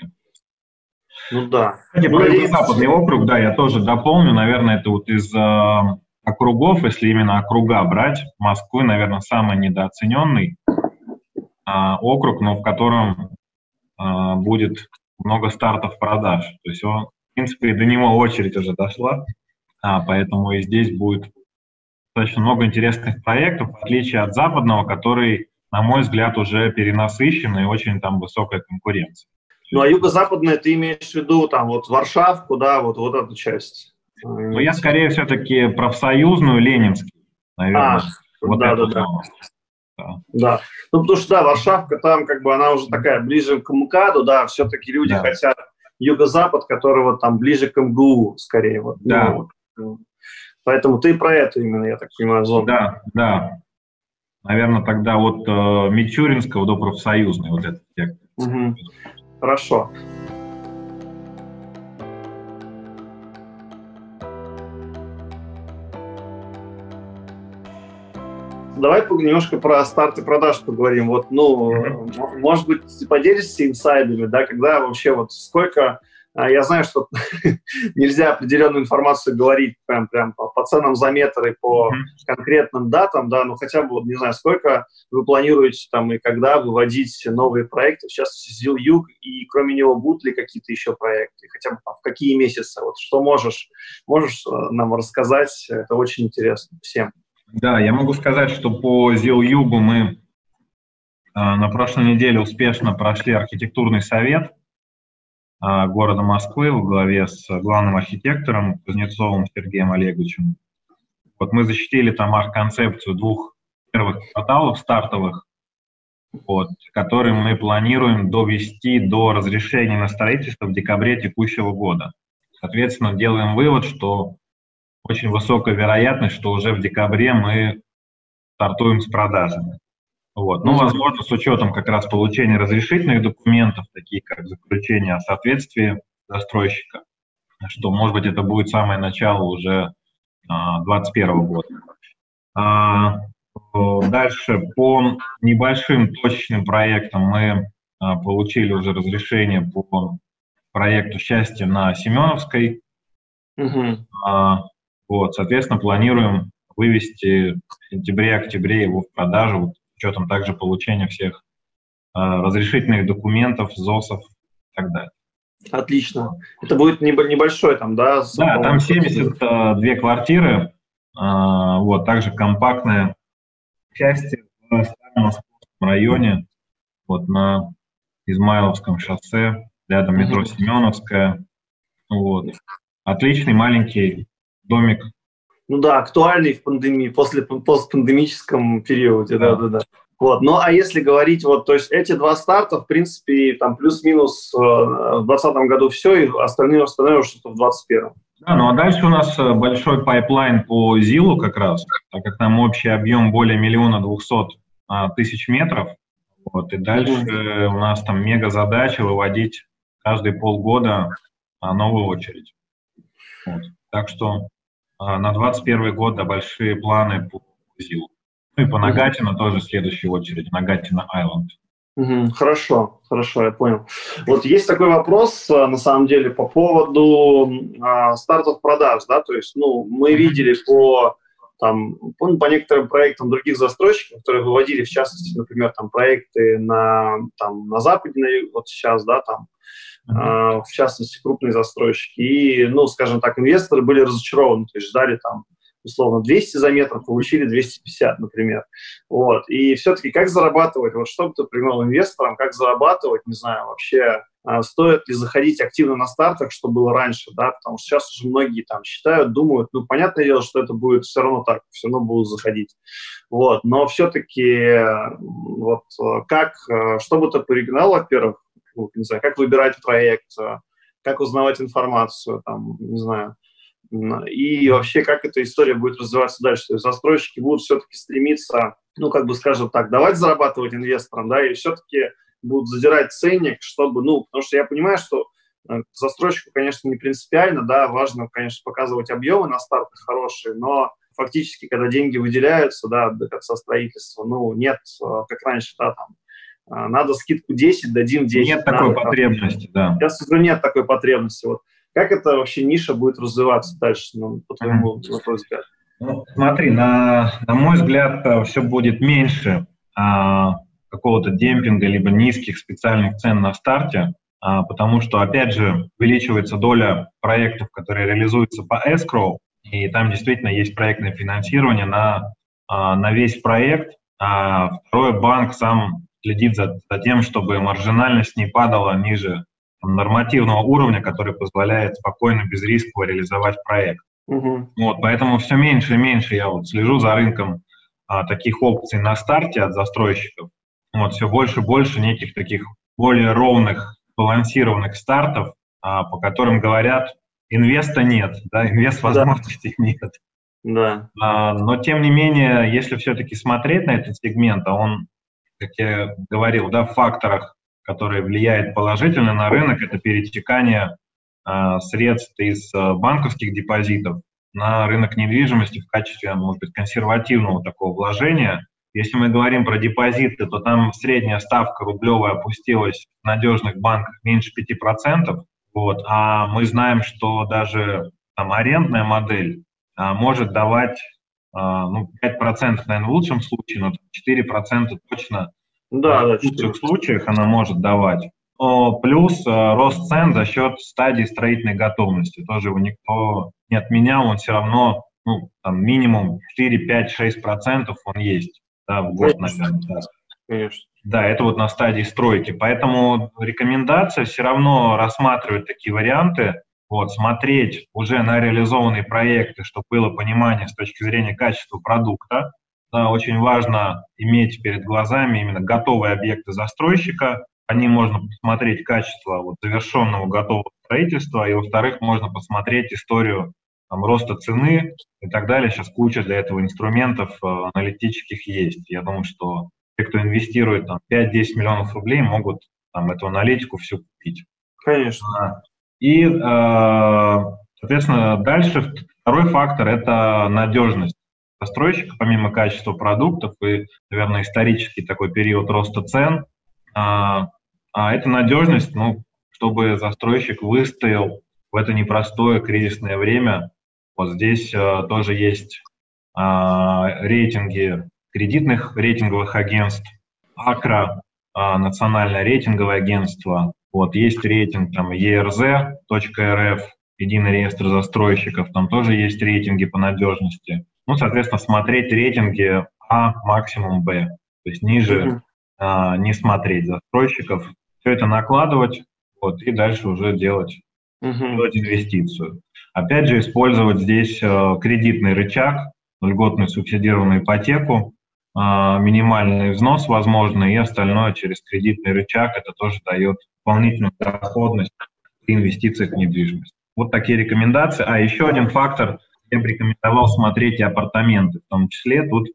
Ну да. Кстати, ну, про юго-западный округ, да, я тоже дополню. Наверное, это вот из э, округов, если именно округа брать, Москвы, наверное, самый недооцененный э, округ, но в котором э, будет много стартов продаж. То есть он, в принципе, до него очередь уже дошла, а, поэтому и здесь будет достаточно много интересных проектов, в отличие от западного, который на мой взгляд, уже перенасыщена и очень там высокая конкуренция. Ну, а юго-западная ты имеешь в виду там вот Варшавку, да, вот, вот эту часть? Ну, я скорее все-таки профсоюзную, Ленинский, наверное. А, вот да, да, да. Да. да. Ну, потому что, да, Варшавка там, как бы, она уже такая ближе к МКАДу, да, все-таки люди да. хотят юго-запад, которого там ближе к МГУ, скорее. Вот, да. Ну, поэтому ты про это именно, я так понимаю, зону. Да, да. Наверное, тогда от э, Мичуринского до профсоюзной вот этот текст. Угу. Хорошо. Давай немножко про старты продаж поговорим. Вот, ну, mm-hmm. может быть, поделишься инсайдами, да, когда вообще вот сколько я знаю, что нельзя определенную информацию говорить прям, прям по, по ценам за метр и по mm-hmm. конкретным датам, да, но хотя бы, вот, не знаю, сколько вы планируете там и когда выводить новые проекты, в частности, ЗИЛ Юг, и кроме него будут ли какие-то еще проекты, хотя бы там, в какие месяцы, вот что можешь, можешь э, нам рассказать, это очень интересно всем. Да, я могу сказать, что по ЗИЛ Югу мы э, на прошлой неделе успешно прошли архитектурный совет – а, города Москвы в главе с главным архитектором Кузнецовым Сергеем Олеговичем. Вот мы защитили там арх-концепцию двух первых кварталов стартовых, вот, которые мы планируем довести до разрешения на строительство в декабре текущего года. Соответственно, делаем вывод, что очень высокая вероятность, что уже в декабре мы стартуем с продажами. Вот. Ну, возможно, с учетом как раз получения разрешительных документов, такие как заключение о соответствии застройщика, что, может быть, это будет самое начало уже 2021 а, года. А, дальше по небольшим точечным проектам мы а, получили уже разрешение по проекту «Счастье» на Семеновской. Угу. А, вот, соответственно, планируем вывести в сентябре-октябре его в продажу учетом также получения всех э, разрешительных документов, ЗОСов и так далее. Отлично. Это будет небольшой там, да? Да, там 72 э, квартиры, э, вот, также компактная часть в Московском районе, вот на Измайловском шоссе, рядом метро Семеновская. Вот. Отличный маленький домик ну да, актуальный в пандемии, после постпандемическом периоде, да, да, да. Вот. Ну, а если говорить, вот, то есть эти два старта, в принципе, там плюс-минус э, в 2020 году все, и остальные уже что-то в 2021. Да, ну а дальше у нас э, большой pipeline по ЗИЛу как раз, так как там общий объем более миллиона двухсот а, тысяч метров. Вот, и дальше у нас там мега задача выводить каждые полгода а, новую очередь. Вот. Так что на 2021 год да, большие планы по ЗИЛу. Ну и по Нагатина тоже следующая очередь, Нагатина Айленд. Угу, хорошо, хорошо, я понял. Вот есть такой вопрос, а, на самом деле, по поводу а, стартов продаж, да, то есть, ну, мы видели по там, по, по некоторым проектам других застройщиков, которые выводили, в частности, например, там проекты на, там, на Западе, вот сейчас, да, там, э, в частности, крупные застройщики. И, ну, скажем так, инвесторы были разочарованы, то есть ждали там условно 200 за метр, получили 250, например. Вот. И все-таки как зарабатывать, вот что бы ты привел инвесторам, как зарабатывать, не знаю, вообще а, стоит ли заходить активно на стартах, что было раньше, да, потому что сейчас уже многие там считают, думают, ну, понятное дело, что это будет все равно так, все равно будут заходить, вот, но все-таки вот как, что бы ты порекомендовал, во-первых, не знаю, как выбирать проект, как узнавать информацию, там, не знаю, и вообще, как эта история будет развиваться дальше. То есть застройщики будут все-таки стремиться, ну, как бы, скажем так, давать зарабатывать инвесторам, да, и все-таки будут задирать ценник, чтобы, ну, потому что я понимаю, что э, застройщику, конечно, не принципиально, да, важно, конечно, показывать объемы на стартах хорошие, но фактически, когда деньги выделяются, да, до конца строительства, ну, нет, э, как раньше, да, там, надо скидку 10, дадим 10. Нет надо, такой потребности, да. Сейчас уже нет такой потребности. Вот как эта вообще ниша будет развиваться дальше, ну, по твоему, mm-hmm. на твой взгляд? Ну, смотри, на, на мой взгляд, э, все будет меньше а, какого-то демпинга либо низких специальных цен на старте, а, потому что, опять же, увеличивается доля проектов, которые реализуются по escrow, и там действительно есть проектное финансирование на, а, на весь проект. А второй банк сам следит за, за тем, чтобы маржинальность не падала ниже нормативного уровня, который позволяет спокойно, без риска реализовать проект. Угу. Вот, поэтому все меньше и меньше я вот слежу за рынком а, таких опций на старте от застройщиков. Вот, все больше и больше неких таких более ровных, балансированных стартов, а, по которым говорят, инвеста нет, да, инвест возможностей да. нет. Да. А, но тем не менее, если все-таки смотреть на этот сегмент, а он, как я говорил, да, факторах который влияет положительно на рынок, это перетекание э, средств из э, банковских депозитов на рынок недвижимости в качестве, может быть, консервативного такого вложения. Если мы говорим про депозиты, то там средняя ставка рублевая опустилась в надежных банках меньше 5%, вот, а мы знаем, что даже там, арендная модель а, может давать ну, 5%, наверное, в лучшем случае, но 4% точно да, в лучших случаях она может давать. Плюс э, рост цен за счет стадии строительной готовности. Тоже его никто не отменял, он все равно ну, там, минимум 4, 5, 6 процентов он есть да, в год, наверное. Да. Конечно. Да, это вот на стадии стройки. Поэтому рекомендация все равно рассматривать такие варианты, вот, смотреть уже на реализованные проекты, чтобы было понимание с точки зрения качества продукта, да, очень важно иметь перед глазами именно готовые объекты застройщика. По ним можно посмотреть качество вот, завершенного готового строительства, и, во-вторых, можно посмотреть историю там, роста цены и так далее. Сейчас куча для этого инструментов э, аналитических есть. Я думаю, что те, кто инвестирует там, 5-10 миллионов рублей, могут там, эту аналитику всю купить. Конечно. И, э, соответственно, дальше второй фактор – это надежность застройщика, помимо качества продуктов и, наверное, исторический такой период роста цен, а, а это надежность, ну, чтобы застройщик выстоял в это непростое кризисное время. Вот здесь а, тоже есть а, рейтинги кредитных рейтинговых агентств, АКРА, а, национальное рейтинговое агентство, вот есть рейтинг там ERZ.RF, единый реестр застройщиков, там тоже есть рейтинги по надежности. Ну, соответственно, смотреть рейтинги А, максимум Б. То есть ниже mm-hmm. а, не смотреть застройщиков. Все это накладывать, вот, и дальше уже делать, mm-hmm. делать инвестицию. Опять же, использовать здесь а, кредитный рычаг, льготную субсидированную ипотеку, а, минимальный взнос возможно, и остальное через кредитный рычаг. Это тоже дает дополнительную доходность при инвестициях в недвижимость. Вот такие рекомендации. А еще один фактор – я бы рекомендовал смотреть и апартаменты в том числе. Тут э,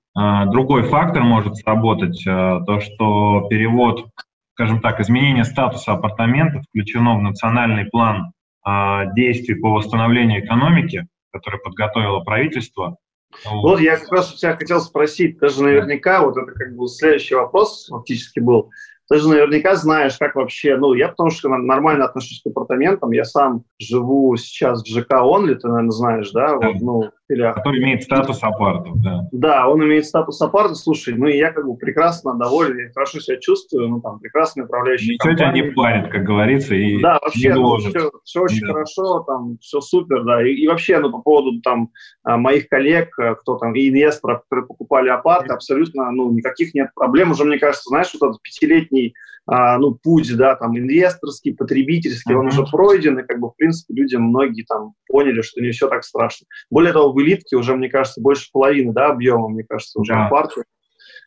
другой фактор может сработать, э, то, что перевод, скажем так, изменение статуса апартамента включено в национальный план э, действий по восстановлению экономики, который подготовило правительство. Вот я как раз у тебя хотел спросить, даже наверняка, вот это как бы следующий вопрос фактически был, ты же наверняка знаешь, как вообще, ну, я потому что нормально отношусь к апартаментам, я сам живу сейчас в ЖК Онли, ты, наверное, знаешь, да? Вот, ну, Который имеет статус апарта, да. Да, он имеет статус апарта, слушай, ну, и я как бы прекрасно доволен, хорошо себя чувствую, ну, там, прекрасный управляющий Ничего тебя не парит, как говорится, и Да, вообще, ну, все, все очень да. хорошо, там, все супер, да, и, и вообще, ну, по поводу, там, а, моих коллег, э, кто там, и инвесторов, которые покупали апарты, абсолютно, ну, никаких нет проблем, уже, мне кажется, знаешь, вот этот пятилетний летний а, ну, путь, да, там, инвесторский, потребительский, mm-hmm. он уже пройден, и, как бы, в принципе, люди многие там поняли, что не все так страшно. Более того, в элитке уже, мне кажется, больше половины, да, объема, мне кажется, уже да. партии.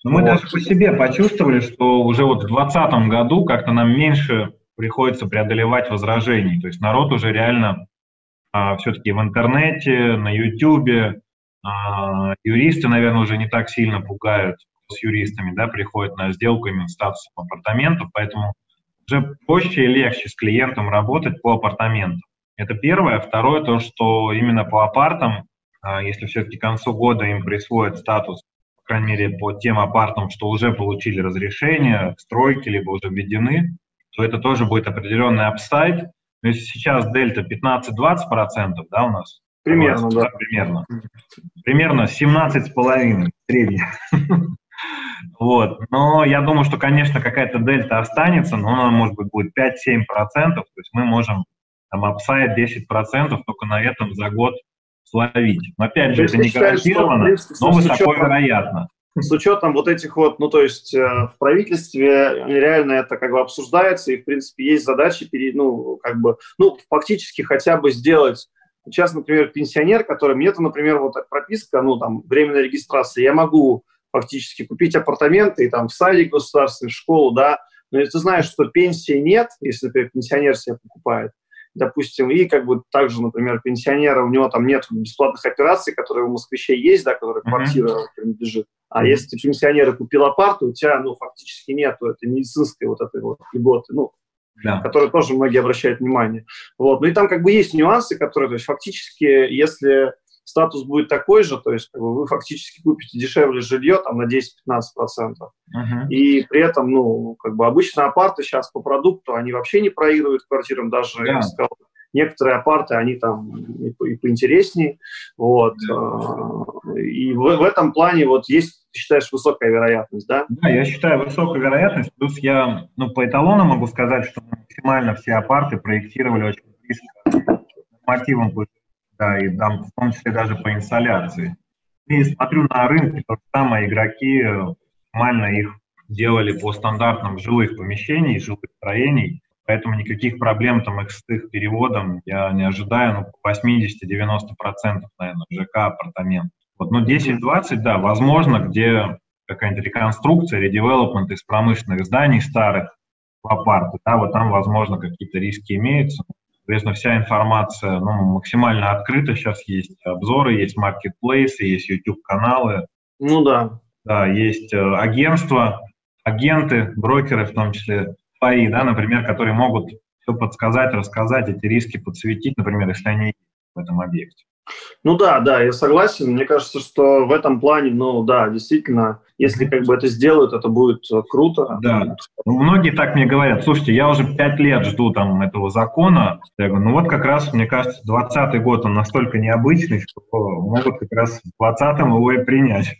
Но мы вот. даже по себе почувствовали, что уже вот в 2020 году как-то нам меньше приходится преодолевать возражений. То есть народ уже реально а, все-таки в интернете, на Ютьюбе, а, юристы, наверное, уже не так сильно пугают с юристами, да, приходят на сделку именно статусом апартаментов, поэтому уже проще и легче с клиентом работать по апартаментам. Это первое. Второе, то, что именно по апартам, а, если все-таки к концу года им присвоят статус, по крайней мере, по тем апартам, что уже получили разрешение, стройки, либо уже введены, то это тоже будет определенный апсайд. Но если сейчас дельта 15-20%, да, у нас? Примерно, да. Примерно. Примерно 17,5 средний. Вот. Но я думаю, что, конечно, какая-то дельта останется, но она, может быть, будет 5-7%, то есть мы можем там апсайд 10% только на этом за год словить. Но опять же, это не гарантированно, но высоко вероятно. С учетом вот этих вот, ну то есть э, в правительстве реально это как бы обсуждается, и в принципе есть задачи, перед, ну как бы, ну фактически хотя бы сделать Сейчас, например, пенсионер, который мне-то, например, вот прописка, ну, там, временная регистрация, я могу фактически купить апартаменты и там в садик государственный, в школу, да, но если ты знаешь, что пенсии нет, если, например, пенсионер себе покупает, допустим, и как бы также, например, пенсионера, у него там нет бесплатных операций, которые у москвичей есть, да, которые квартира mm-hmm. принадлежит. А mm-hmm. если ты пенсионера купил апарт, у тебя, ну, фактически нету этой медицинской вот этой вот льготы, ну, да. которые тоже многие обращают внимание. Вот. Ну и там как бы есть нюансы, которые, то есть фактически, если статус будет такой же, то есть как бы, вы фактически купите дешевле жилье там, на 10-15%. Uh-huh. И при этом, ну, как бы обычно апарты сейчас по продукту, они вообще не проигрывают квартирам, даже, yeah. я сказал, некоторые апарты, они там и, по, и поинтереснее. Вот. Yeah. И в, в этом плане вот есть, ты считаешь, высокая вероятность, да? Да, я считаю высокая вероятность. Плюс я, ну, по эталону могу сказать, что максимально все апарты проектировали очень близко к мотивам да, и там в том числе даже по инсоляции. И смотрю на рынке, то же самое игроки нормально их делали по стандартам жилых помещений, жилых строений, поэтому никаких проблем там их с их переводом я не ожидаю, ну, 80-90%, наверное, ЖК, апартамент. Вот, ну, 10-20, да, возможно, где какая-нибудь реконструкция, редевелопмент из промышленных зданий старых в апарты, да, вот там, возможно, какие-то риски имеются, Соответственно, вся информация ну, максимально открыта. Сейчас есть обзоры, есть маркетплейсы, есть YouTube-каналы. Ну да. Да, есть э, агентства, агенты, брокеры в том числе, свои, да, например, которые могут все подсказать, рассказать, эти риски подсветить, например, если они в этом объекте. Ну да, да, я согласен. Мне кажется, что в этом плане, ну да, действительно, если как бы это сделают, это будет э, круто. Да. Ну, многие так мне говорят, слушайте, я уже пять лет жду там этого закона. Я говорю, ну вот как раз, мне кажется, 20 год он настолько необычный, что могут как раз в 20-м его и принять.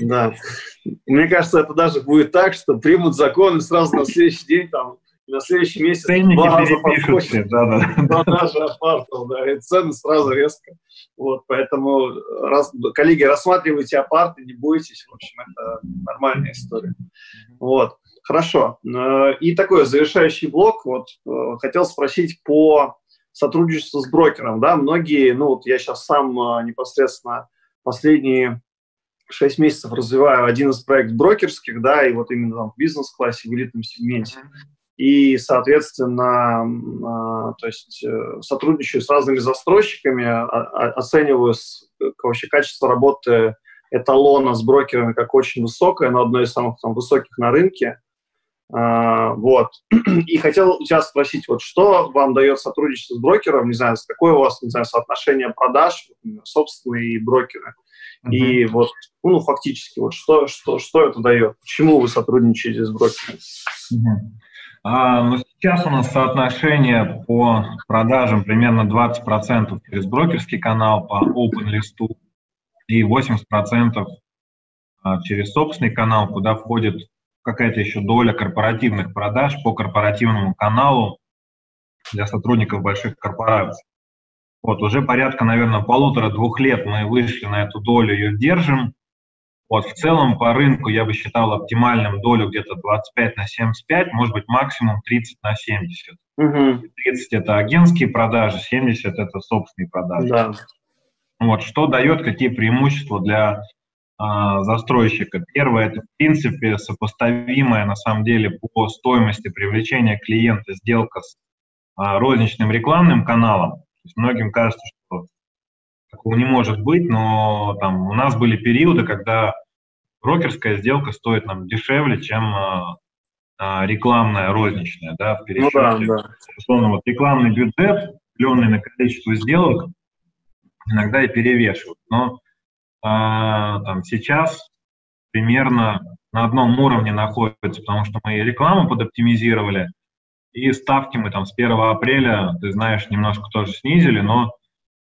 Да. Мне кажется, это даже будет так, что примут закон и сразу на следующий день там на следующий месяц Ценники два раза подскочит да, да. продажа апартов, да, и цены сразу резко. Вот, поэтому, раз, коллеги, рассматривайте апарты, не бойтесь, в общем, это нормальная история. Вот, хорошо. Э, и такой завершающий блок, вот, э, хотел спросить по сотрудничеству с брокером, да, многие, ну, вот я сейчас сам э, непосредственно последние шесть месяцев развиваю один из проектов брокерских, да, и вот именно там в бизнес-классе, в элитном сегменте. И, соответственно, а, то есть э, сотрудничаю с разными застройщиками, а, а, оцениваю вообще качество работы эталона с брокерами как очень высокое, но одно из самых там, высоких на рынке. Вот. И хотел у тебя спросить, вот что вам дает сотрудничество с брокером, не знаю, какое у вас, не знаю, соотношение продаж, собственные брокеры, uh-huh. и вот, ну, фактически, вот что, что, что это дает, почему вы сотрудничаете с брокером? Uh-huh. А, ну, сейчас у нас соотношение по продажам примерно 20% через брокерский канал по open листу и 80% а, через собственный канал, куда входит какая-то еще доля корпоративных продаж по корпоративному каналу для сотрудников больших корпораций. Вот, уже порядка, наверное, полутора-двух лет мы вышли на эту долю, ее держим. Вот, в целом по рынку я бы считал оптимальным долю где-то 25 на 75, может быть, максимум 30 на 70. Угу. 30 это агентские продажи, 70 это собственные продажи. Да. Вот, что дает, какие преимущества для а, застройщика? Первое, это в принципе сопоставимая на самом деле по стоимости привлечения клиента сделка с а, розничным рекламным каналом. То есть многим кажется, что такого не может быть, но там у нас были периоды, когда брокерская сделка стоит нам дешевле, чем а, а, рекламная розничная, да, в пересчете. Ну, да, да. Условно, вот рекламный бюджет, определенный на количество сделок, иногда и перевешивают. Но а, там сейчас примерно на одном уровне находится, потому что мы и рекламу подоптимизировали, и ставки мы там с 1 апреля, ты знаешь, немножко тоже снизили, но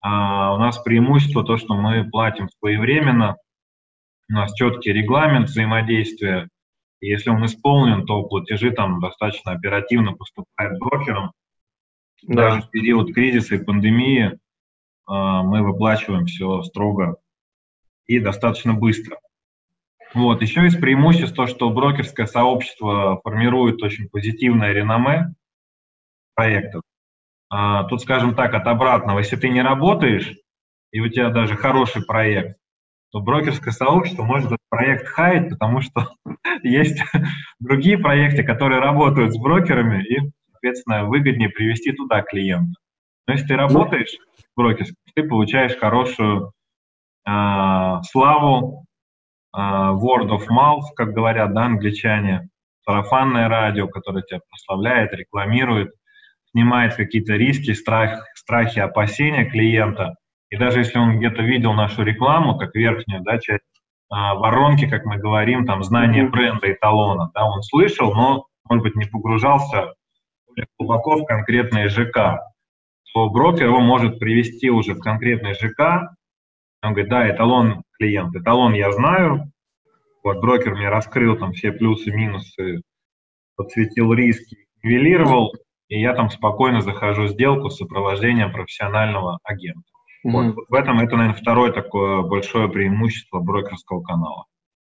у нас преимущество то, что мы платим своевременно, у нас четкий регламент взаимодействия. И если он исполнен, то платежи там достаточно оперативно поступают брокерам. Да. Даже в период кризиса и пандемии э, мы выплачиваем все строго и достаточно быстро. Вот. Еще из преимуществ то, что брокерское сообщество формирует очень позитивное реноме проектов. А, тут, скажем так, от обратного, если ты не работаешь, и у тебя даже хороший проект, то брокерское сообщество может этот проект хаять, потому что есть другие проекты, которые работают с брокерами, и, соответственно, выгоднее привести туда клиента. Но если ты работаешь в брокерском, ты получаешь хорошую э, славу, э, word of mouth, как говорят да, англичане, сарафанное радио, которое тебя прославляет, рекламирует, снимает какие-то риски, страх, страхи, опасения клиента – и даже если он где-то видел нашу рекламу, как верхнюю да, часть а, воронки, как мы говорим, там знание бренда, эталона, да, он слышал, но, может быть, не погружался глубоко в конкретный ЖК, то брокер его может привести уже в конкретный ЖК. Он говорит, да, эталон клиент, эталон я знаю, вот брокер мне раскрыл там все плюсы, минусы, подсветил риски, нивелировал, и я там спокойно захожу сделку с сопровождением профессионального агента. Вот. В этом это, наверное, второе такое большое преимущество брокерского канала.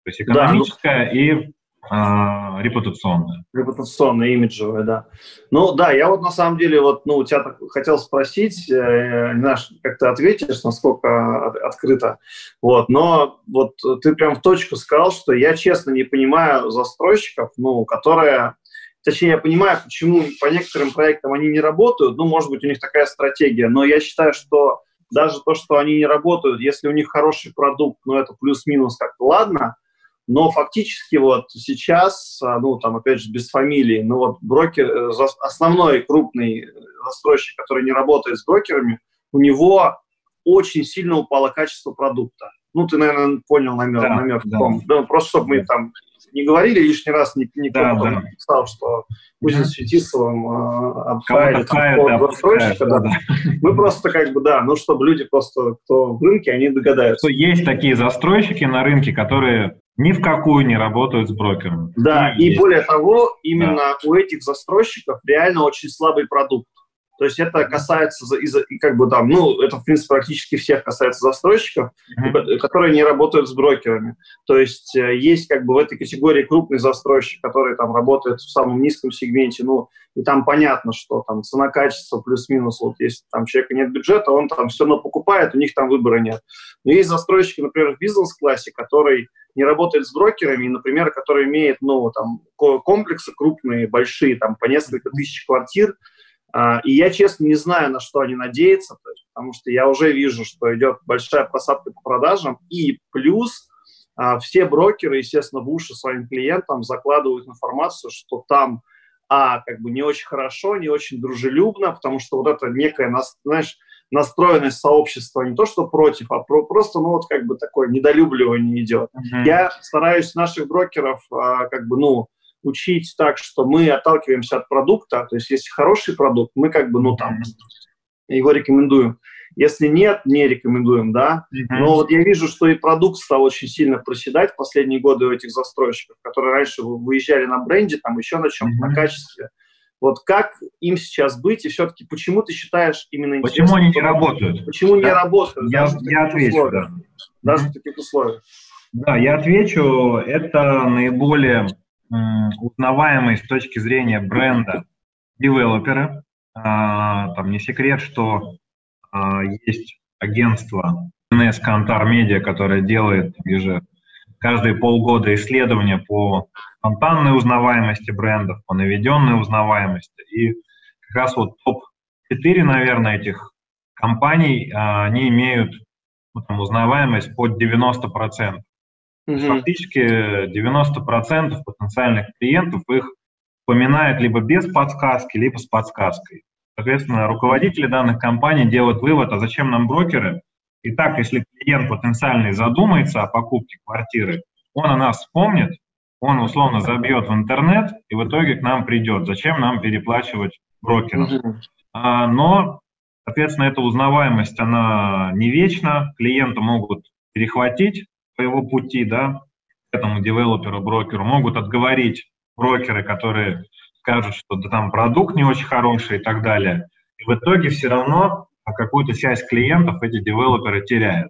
То есть экономическое да, ну, и а, репутационное. Репутационное, имиджевое, да. Ну да, я вот на самом деле вот, ну, у тебя так хотел спросить, э, не знаю, как ты ответишь, насколько от, открыто, вот, но вот ты прям в точку сказал, что я честно не понимаю застройщиков, ну, которые Точнее, я понимаю, почему по некоторым проектам они не работают. Ну, может быть, у них такая стратегия. Но я считаю, что даже то, что они не работают, если у них хороший продукт, ну, это плюс-минус как-то ладно, но фактически вот сейчас, а, ну, там, опять же, без фамилии, ну, вот брокер, э, основной крупный застройщик, который не работает с брокерами, у него очень сильно упало качество продукта. Ну, ты, наверное, понял намек, да, намек да. Да, просто чтобы мы там не говорили лишний раз, никто да, да. не писал, что Кузин с Фетисовым э, обхаяли застройщика. Да, да. Мы просто как бы, да, ну, чтобы люди просто, кто в рынке, они догадаются. Что есть такие застройщики на рынке, которые ни в какую не работают с брокером. Да, и, и более того, именно да. у этих застройщиков реально очень слабый продукт. То есть это касается, из как бы там, ну, это, в принципе, практически всех касается застройщиков, mm-hmm. которые не работают с брокерами. То есть э, есть как бы в этой категории крупный застройщик, который там работает в самом низком сегменте, ну, и там понятно, что там цена-качество плюс-минус, вот если там человека нет бюджета, он там все равно покупает, у них там выбора нет. Но есть застройщики, например, в бизнес-классе, который не работает с брокерами, например, который имеет, ну, там, комплексы крупные, большие, там, по несколько тысяч квартир, и я, честно, не знаю, на что они надеются, потому что я уже вижу, что идет большая просадка по продажам, и плюс а, все брокеры, естественно, в уши своим клиентам закладывают информацию, что там, а, как бы не очень хорошо, не очень дружелюбно, потому что вот это некая, знаешь, настроенность сообщества не то что против, а про, просто, ну, вот как бы такое недолюбливание идет. Uh-huh. Я стараюсь наших брокеров, а, как бы, ну, учить так, что мы отталкиваемся от продукта, то есть если хороший продукт, мы как бы, ну, там, его рекомендуем. Если нет, не рекомендуем, да. Uh-huh. Но вот я вижу, что и продукт стал очень сильно проседать в последние годы у этих застройщиков, которые раньше выезжали на бренде, там еще на чем-то, uh-huh. на качестве. Вот как им сейчас быть, и все-таки почему ты считаешь именно Почему они не работают? Почему да. не работают? Я, я отвечу, да. Даже в таких условиях. Да, я отвечу. Это наиболее узнаваемые с точки зрения бренда девелоперы. А, там не секрет, что а, есть агентство NS Kantar Media, которое делает же каждые полгода исследования по спонтанной узнаваемости брендов, по наведенной узнаваемости. И как раз вот топ-4, наверное, этих компаний, а, они имеют ну, там, узнаваемость под 90%. Mm-hmm. Фактически 90% потенциальных клиентов их упоминают либо без подсказки, либо с подсказкой. Соответственно, руководители данных компаний делают вывод, а зачем нам брокеры? Итак, если клиент потенциальный задумается о покупке квартиры, он о нас вспомнит, он условно забьет в интернет и в итоге к нам придет. Зачем нам переплачивать брокерам? Mm-hmm. А, но, соответственно, эта узнаваемость, она не вечна, клиента могут перехватить по его пути, да, этому девелоперу, брокеру, могут отговорить брокеры, которые скажут, что да, там продукт не очень хороший и так далее. И в итоге все равно какую-то часть клиентов эти девелоперы теряют.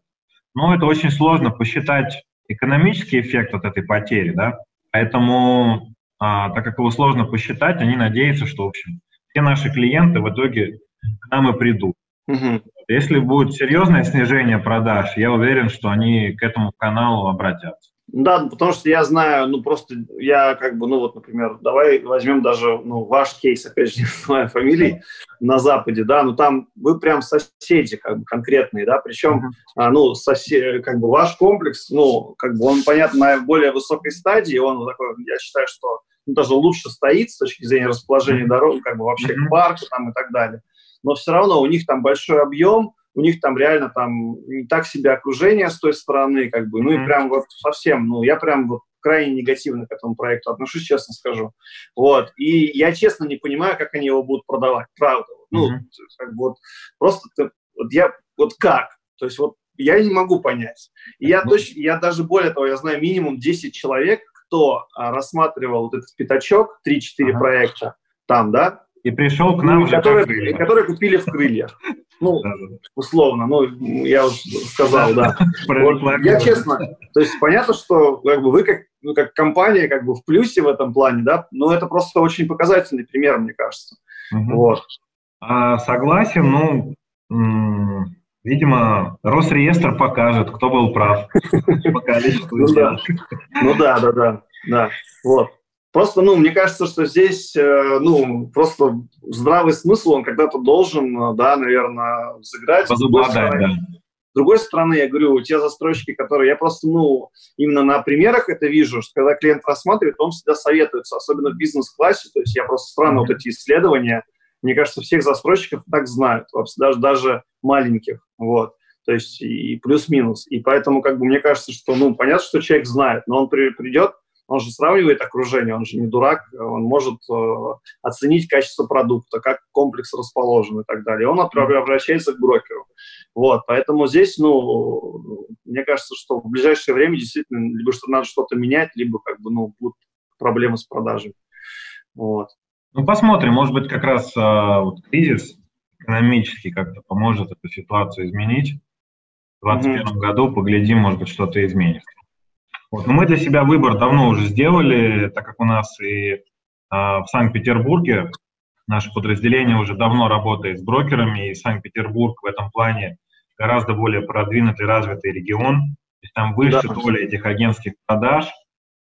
Но это очень сложно посчитать экономический эффект от этой потери, да, поэтому, а, так как его сложно посчитать, они надеются, что, в общем, все наши клиенты в итоге к нам и придут. Угу. Если будет серьезное снижение продаж, я уверен, что они к этому каналу обратятся. Да, потому что я знаю, ну просто я как бы, ну вот, например, давай возьмем даже, ну, ваш кейс, опять же, не знаю фамилии, на Западе, да, ну там вы прям соседи как бы конкретные, да, причем, uh-huh. а, ну, сосед, как бы ваш комплекс, ну, как бы он, понятно, на более высокой стадии, он такой, я считаю, что ну, даже лучше стоит с точки зрения расположения дорог, как бы вообще uh-huh. к парку там и так далее но все равно у них там большой объем, у них там реально там не так себе окружение с той стороны, как бы, ну и прям вот совсем, ну я прям вот крайне негативно к этому проекту отношусь, честно скажу. Вот. И я честно не понимаю, как они его будут продавать, правда. Ну, mm-hmm. как бы вот просто вот я вот как? То есть вот я не могу понять. И я, mm-hmm. точно, я даже более того, я знаю минимум 10 человек, кто а, рассматривал вот этот пятачок, 3-4 uh-huh. проекта там, да, и пришел к нам ну, которые, которые купили в крыльях. Ну, условно, ну, я уже сказал, да. Вот, я честно, то есть понятно, что как бы, вы как, ну, как компания как бы в плюсе в этом плане, да, но это просто очень показательный пример, мне кажется. Угу. Вот. А, согласен, ну, м- видимо, Росреестр покажет, кто был прав по количеству Ну да, да, да, да, вот. Просто, ну, мне кажется, что здесь, э, ну, просто здравый смысл, он когда-то должен, э, да, наверное, взыграть. С другой, стороны, да. с другой стороны, я говорю, те застройщики, которые, я просто, ну, именно на примерах это вижу, что когда клиент рассматривает, он всегда советуется, особенно в бизнес-классе, то есть я просто странно mm-hmm. вот эти исследования, мне кажется, всех застройщиков так знают, даже, даже маленьких, вот то есть и плюс-минус. И поэтому, как бы, мне кажется, что, ну, понятно, что человек знает, но он при, придет, он же сравнивает окружение, он же не дурак, он может э, оценить качество продукта, как комплекс расположен и так далее. Он обращается к брокеру. Вот, поэтому здесь, ну, мне кажется, что в ближайшее время действительно либо что надо что-то менять, либо как бы, ну, будут проблемы с продажей. Вот. Ну, посмотрим, может быть, как раз э, вот, кризис экономический как-то поможет эту ситуацию изменить. В 2021 mm-hmm. году поглядим, может быть, что-то изменится. Вот. Но мы для себя выбор давно уже сделали, так как у нас и а, в Санкт-Петербурге наше подразделение уже давно работает с брокерами, и Санкт-Петербург в этом плане гораздо более продвинутый, развитый регион. есть там выше да. доля этих агентских продаж.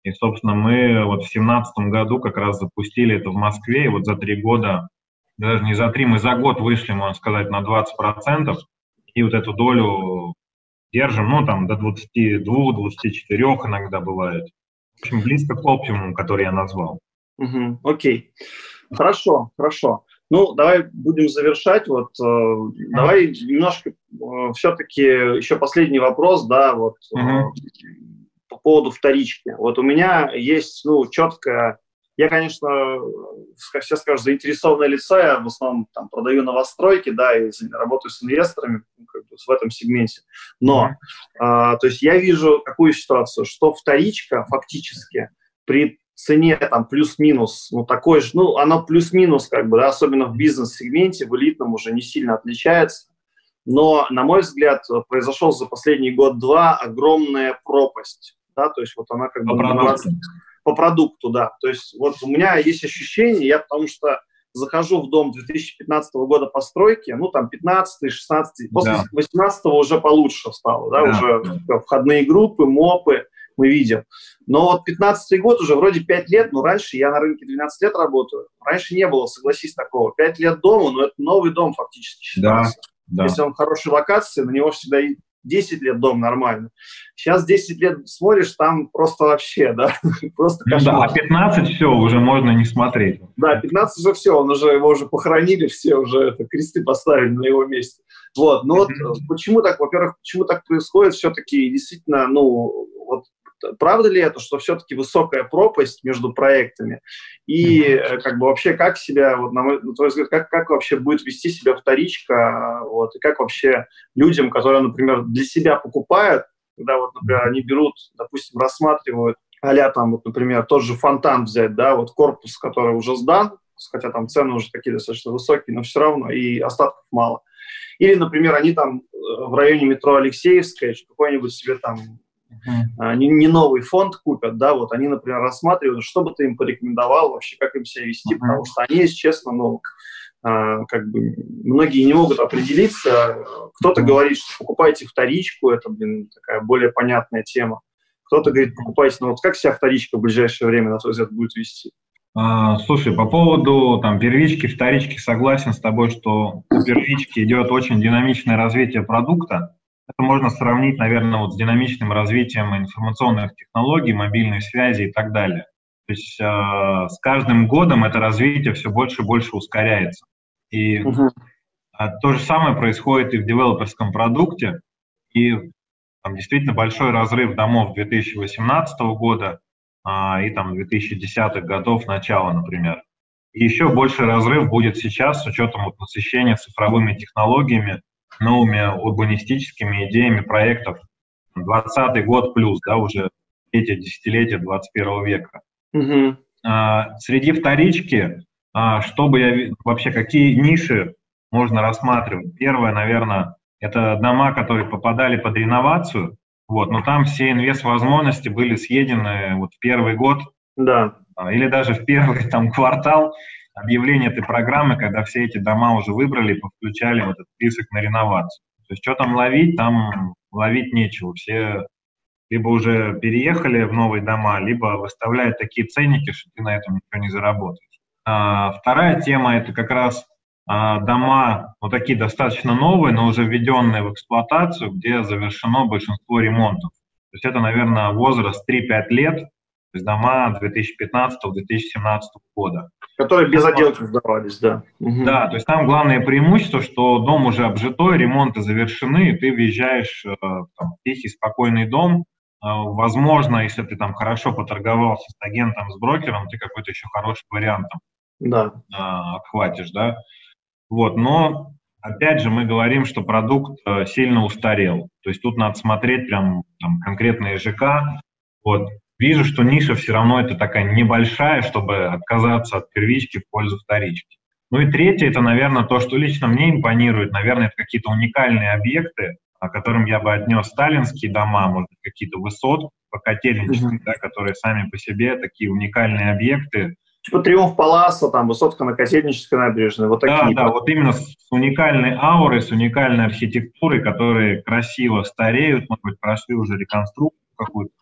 И, собственно, мы вот в семнадцатом году как раз запустили это в Москве, и вот за три года, даже не за три, мы за год вышли, можно сказать, на 20%, и вот эту долю держим, ну, там, до 22-24 иногда бывает. В общем, близко к оптимуму, который я назвал. Угу, окей. Хорошо, хорошо. Ну, давай будем завершать. Вот, э, давай немножко э, все-таки еще последний вопрос, да, вот угу. по поводу вторички. Вот у меня есть, ну, четкая я, конечно, все скажут, заинтересованное лицо, я в основном там продаю новостройки, да, и работаю с инвесторами ну, как бы, в этом сегменте. Но, mm-hmm. э, то есть я вижу какую ситуацию, что вторичка фактически при цене там плюс-минус, ну, такой же, ну, оно плюс-минус, как бы, да, особенно в бизнес-сегменте, в элитном уже не сильно отличается. Но, на мой взгляд, произошел за последний год-два огромная пропасть, да, то есть вот она как бы... По продукту, да. То есть вот у меня есть ощущение, я потому что захожу в дом 2015 года постройки, ну, там, 15 16 после да. 18 уже получше стало, да, да. уже входные группы, мопы, мы видим. Но вот 15 год уже вроде 5 лет, но раньше я на рынке 12 лет работаю. Раньше не было, согласись, такого. 5 лет дома, но это новый дом фактически считается. Да, да. Если он в хорошей локации, на него всегда 10 лет дом нормально. Сейчас 10 лет смотришь, там просто вообще, да, просто кошмар. Ну да, а 15 все, уже можно не смотреть. Да, 15 уже все, он уже, его уже похоронили, все уже это, кресты поставили на его месте. Вот, но вот почему так, во-первых, почему так происходит, все-таки действительно, ну, правда ли это, что все-таки высокая пропасть между проектами? И mm-hmm. как бы вообще как себя, вот, на, мой, на твой взгляд, как, как вообще будет вести себя вторичка, вот, и как вообще людям, которые, например, для себя покупают, когда вот, например, они берут, допустим, рассматривают а там, вот, например, тот же фонтан взять, да, вот корпус, который уже сдан, хотя там цены уже такие достаточно высокие, но все равно и остатков мало. Или, например, они там э, в районе метро Алексеевская какой-нибудь себе там uh-huh. не, не новый фонд купят, да, вот они, например, рассматривают, что бы ты им порекомендовал вообще, как им себя вести, потому что они, если честно, ну, а, как бы многие не могут определиться. Кто-то говорит, что покупайте вторичку, это, блин, такая более понятная тема. Кто-то говорит, покупайте, ну вот как себя вторичка в ближайшее время, на твой взгляд, будет вести? А, слушай, по поводу там первички, вторички, согласен с тобой, что у первички идет очень динамичное развитие продукта. Это можно сравнить, наверное, вот с динамичным развитием информационных технологий, мобильной связи и так далее. То есть э, с каждым годом это развитие все больше и больше ускоряется. И uh-huh. то же самое происходит и в девелоперском продукте. И там действительно большой разрыв домов 2018 года а, и там 2010-х годов начала, например. И еще больше разрыв будет сейчас с учетом вот, насыщения цифровыми технологиями, новыми урбанистическими идеями проектов. 20 год плюс, да, уже эти десятилетия 21 века. Угу. А, среди вторички, а, чтобы я вообще какие ниши можно рассматривать? Первое, наверное, это дома, которые попадали под реновацию, вот, но там все инвест-возможности были съедены вот в первый год. Да. А, или даже в первый там квартал объявления этой программы, когда все эти дома уже выбрали, подключали в этот список на реновацию. То есть что там ловить, там ловить нечего. Все либо уже переехали в новые дома, либо выставляют такие ценники, что ты на этом ничего не заработаешь. А, вторая тема – это как раз а, дома, вот такие достаточно новые, но уже введенные в эксплуатацию, где завершено большинство ремонтов. То есть это, наверное, возраст 3-5 лет, то есть дома 2015-2017 года. Которые без отделки сдавались, да. Да, то есть там главное преимущество, что дом уже обжитой, ремонты завершены, и ты въезжаешь э, там, в тихий, спокойный дом. Э, возможно, если ты там хорошо поторговался с агентом, с брокером, ты какой-то еще хороший вариант там, да. Э, отхватишь, да. Вот, но опять же мы говорим, что продукт сильно устарел. То есть тут надо смотреть прям там, конкретные ЖК. Вот. Вижу, что ниша все равно это такая небольшая, чтобы отказаться от первички в пользу вторички. Ну и третье, это, наверное, то, что лично мне импонирует. Наверное, это какие-то уникальные объекты, о которым я бы отнес сталинские дома, может какие-то высот по котельничным, mm-hmm. да, которые сами по себе такие уникальные объекты, Типа Триумф Паласа, там, высотка на Котельнической набережной, вот такие. Да, да, вот именно с уникальной аурой, с уникальной архитектурой, которые красиво стареют, может быть, прошли уже реконструкцию какую-то.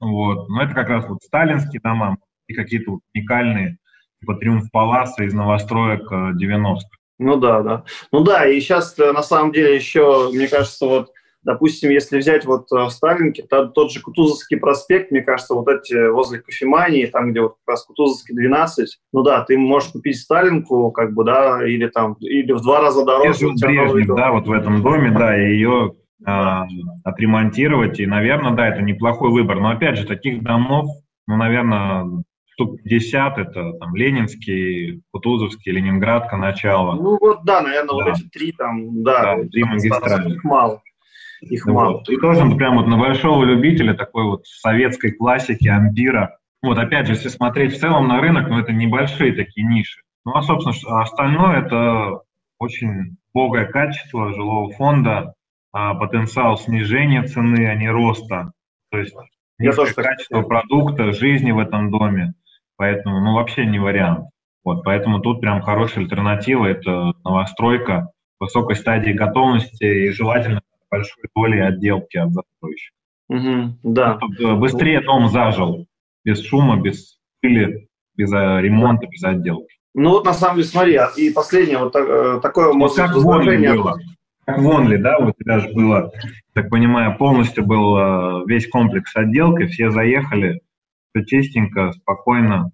Вот. Но это как раз вот сталинские дома и какие-то вот уникальные, типа Триумф Паласа из новостроек 90-х. Э, ну да, да. Ну да, и сейчас э, на самом деле еще, мне кажется, вот Допустим, если взять вот в э, Сталинке, то, тот же Кутузовский проспект, мне кажется, вот эти возле кофемании, там, где вот как раз Кутузовский 12, ну да, ты можешь купить Сталинку, как бы, да, или там, или в два раза дороже. Брежнев, да, вот в этом доме, да, и ее а, отремонтировать, и, наверное, да, это неплохой выбор. Но, опять же, таких домов, ну, наверное, штук 50, это там Ленинский, Кутузовский, Ленинградка, начало. Ну вот, да, наверное, да. вот эти три там, да, да три магистрали. мало. Их мало. Вот. И тоже прям вот на большого любителя такой вот советской классики, ампира. Вот опять же, если смотреть в целом на рынок, ну это небольшие такие ниши. Ну а, собственно, остальное это очень богое качество жилого фонда, а, потенциал снижения цены, а не роста. То есть низкое качество продукта, жизни в этом доме. Поэтому, ну, вообще не вариант. Вот, поэтому тут прям хорошая альтернатива – это новостройка высокой стадии готовности и желательно большой долей отделки от застройщика. Угу, да. Чтобы быстрее дом зажил, без шума, без пыли, без э, ремонта, без отделки. Ну вот на самом деле, смотри, а, и последнее вот э, такое вот как возражение. Было. Как в Онли, да, у тебя же было, так понимаю, полностью был э, весь комплекс отделки, все заехали, все чистенько, спокойно.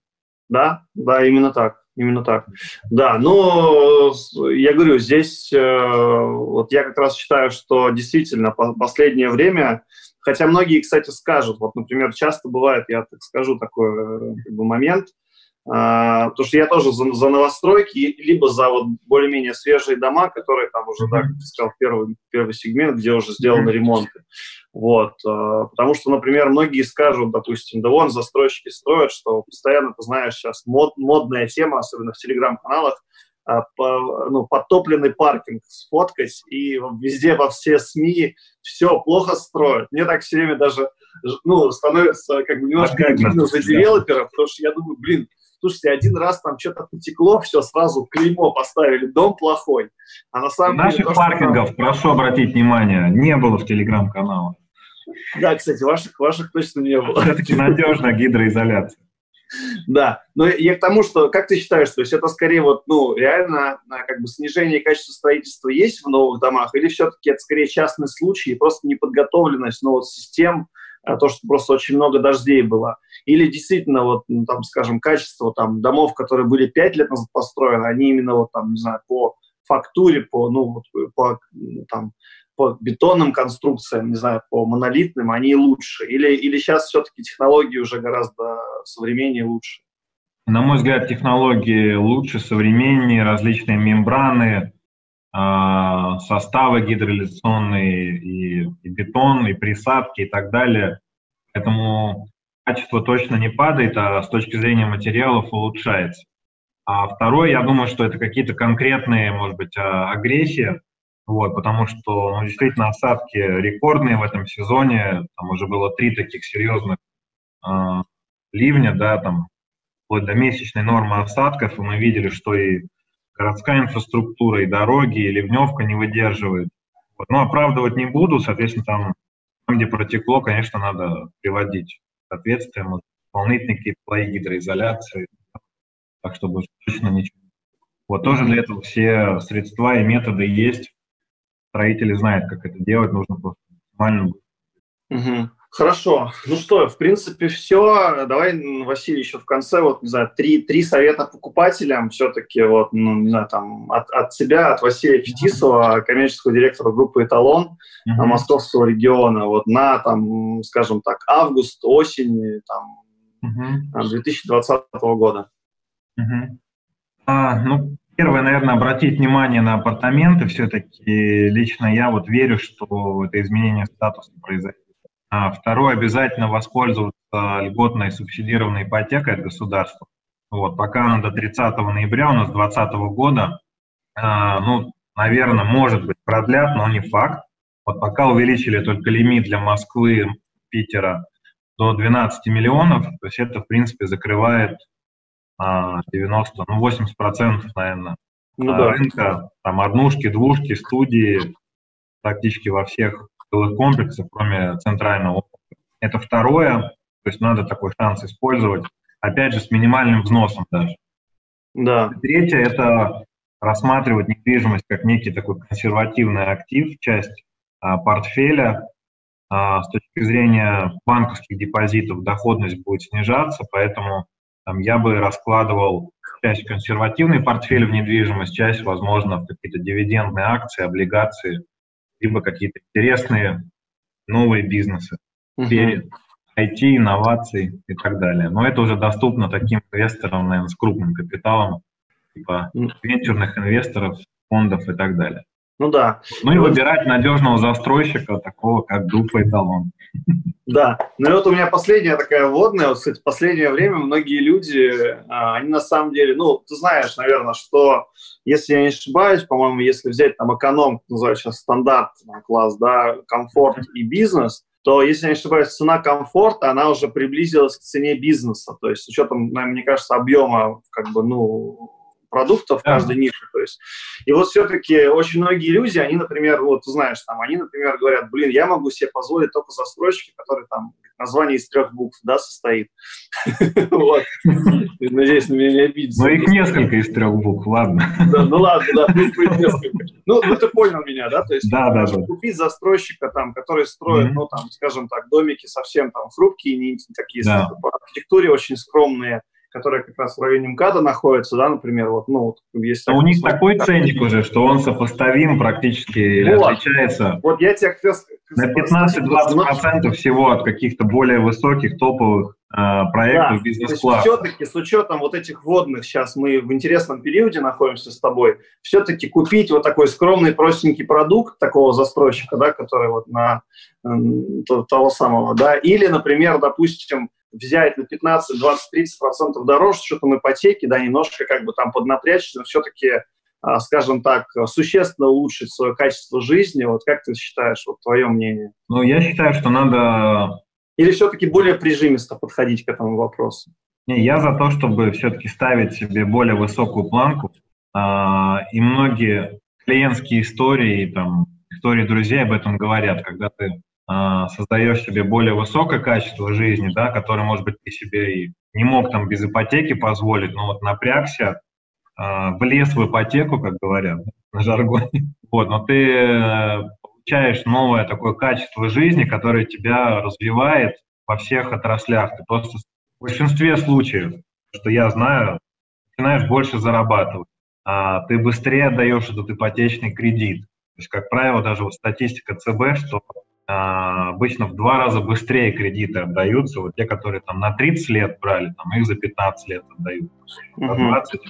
Да, да, именно так. Именно так. Да, но я говорю, здесь э, вот я как раз считаю, что действительно по последнее время, хотя многие, кстати, скажут, вот, например, часто бывает, я так скажу такой э, как бы, момент, потому что я тоже за, за новостройки, либо за вот более-менее свежие дома, которые там уже, да, как ты сказал, первый, первый сегмент, где уже сделаны ремонты. Вот, а, потому что, например, многие скажут, допустим, да вон застройщики строят, что постоянно, ты знаешь, сейчас мод, модная тема, особенно в телеграм-каналах, а, по, ну, подтопленный паркинг сфоткать, и везде во все СМИ все плохо строят. Мне так все время даже ну, становится как бы немножко обидно за девелопера, потому что я думаю, блин, слушайте, один раз там что-то потекло, все, сразу клеймо поставили, дом плохой. А на самом Наших деле... Паркингов, там... прошу обратить внимание, не было в телеграм-каналах. Да, кстати, ваших, ваших точно не было. Все-таки надежная гидроизоляция. Да, но я к тому, что, как ты считаешь, то есть это скорее вот, ну, реально, а, как бы снижение качества строительства есть в новых домах, или все-таки это скорее частный случай, просто неподготовленность, ну, вот систем, то, что просто очень много дождей было. Или действительно, вот, ну, там, скажем, качество там, домов, которые были пять лет назад построены, они именно вот там, не знаю, по фактуре, по, ну, вот, по, там, по бетонным конструкциям, не знаю, по монолитным, они лучше? Или, или сейчас все-таки технологии уже гораздо современнее лучше? На мой взгляд, технологии лучше, современнее, различные мембраны, а, составы гидроизоляционные и, и бетон, и присадки и так далее. Поэтому качество точно не падает, а с точки зрения материалов улучшается. А второе, я думаю, что это какие-то конкретные, может быть, а, агрессии, вот, потому что ну, действительно осадки рекордные в этом сезоне. Там уже было три таких серьезных э, ливня, да, там вплоть до месячной нормы осадков, и мы видели, что и городская инфраструктура, и дороги, и ливневка не выдерживает. Вот. Но оправдывать не буду, соответственно, там, там, где протекло, конечно, надо приводить соответствие, дополнительные какие-то слои гидроизоляции, так чтобы точно ничего. Вот тоже для этого все средства и методы есть строители знают, как это делать, нужно просто максимально Угу. Хорошо. Ну что, в принципе, все. Давай, Василий, еще в конце, вот, не знаю, три, три совета покупателям все-таки, вот, ну, не знаю, там, от, от тебя, от Василия Фетисова, коммерческого директора группы «Эталон» uh-huh. московского региона, вот, на, там, скажем так, август, осень, там, uh-huh. 2020 года. Uh-huh. А, ну, Первое, наверное, обратить внимание на апартаменты. Все-таки лично я вот верю, что это изменение статуса произойдет. А второе, обязательно воспользоваться льготной субсидированной ипотекой от государства. Вот, пока она до 30 ноября у нас 2020 года, а, ну, наверное, может быть, продлят, но не факт. Вот пока увеличили только лимит для Москвы, Питера до 12 миллионов, то есть это, в принципе, закрывает 90, ну 80 процентов, наверное, ну, да. рынка, там однушки, двушки, студии, практически во всех жилых комплексах, кроме центрального. Это второе, то есть надо такой шанс использовать, опять же, с минимальным взносом даже. Да. Третье – это рассматривать недвижимость как некий такой консервативный актив, часть а, портфеля. А, с точки зрения банковских депозитов доходность будет снижаться, поэтому там, я бы раскладывал часть консервативный портфель в недвижимость, часть, возможно, в какие-то дивидендные акции, облигации, либо какие-то интересные новые бизнесы в сфере IT, инноваций и так далее. Но это уже доступно таким инвесторам, наверное, с крупным капиталом, типа венчурных инвесторов, фондов и так далее. Ну да. Ну и выбирать надежного застройщика, такого как Группа Эталон. Да. Ну и вот у меня последняя такая вводная. Вот, кстати, в последнее время многие люди, а, они на самом деле, ну, ты знаешь, наверное, что, если я не ошибаюсь, по-моему, если взять там эконом, называют сейчас стандарт класс, да, комфорт и бизнес, то, если я не ошибаюсь, цена комфорта, она уже приблизилась к цене бизнеса. То есть с учетом, мне кажется, объема как бы, ну, продуктов в каждой нише. То есть. И вот все-таки очень многие люди, они, например, вот знаешь, там, они, например, говорят, блин, я могу себе позволить только застройщики, которые там название из трех букв, да, состоит. Вот. Надеюсь, на меня не обидится. Но их несколько из трех букв, ладно. Ну ладно, да, несколько. Ну, ну ты понял меня, да? То есть да, да, да. купить застройщика, там, который строит, ну, там, скажем так, домики совсем там хрупкие, не такие по архитектуре очень скромные, которая как раз в районе МКАДа находится, да, например, вот, ну, вот, есть... А у них такой ценник уже, что он сопоставим практически, вот. отличается вот я тебе как на 15-20% всего от каких-то более высоких топовых э, проектов да, бизнес-класса. Все-таки с учетом вот этих вводных, сейчас мы в интересном периоде находимся с тобой, все-таки купить вот такой скромный, простенький продукт такого застройщика, да, который вот на э, того самого, да, или, например, допустим, взять на 15, 20, 30 процентов дороже с учетом ипотеки, да, немножко как бы там поднапрячься, но все-таки, а, скажем так, существенно улучшить свое качество жизни. Вот как ты считаешь, вот твое мнение? Ну, я считаю, что надо... Или все-таки более прижимисто подходить к этому вопросу? Не, я за то, чтобы все-таки ставить себе более высокую планку. А, и многие клиентские истории, там, истории друзей об этом говорят, когда ты создаешь себе более высокое качество жизни, да, которое, может быть, ты себе и не мог там без ипотеки позволить, но вот напрягся, э, влез в ипотеку, как говорят на жаргоне, вот, но ты э, получаешь новое такое качество жизни, которое тебя развивает во всех отраслях. Ты просто в большинстве случаев, что я знаю, начинаешь больше зарабатывать, а ты быстрее отдаешь этот ипотечный кредит. То есть, как правило, даже вот статистика ЦБ, что а, обычно в два раза быстрее кредиты отдаются. Вот те, которые там на 30 лет брали, там их за 15 лет отдают. За 20,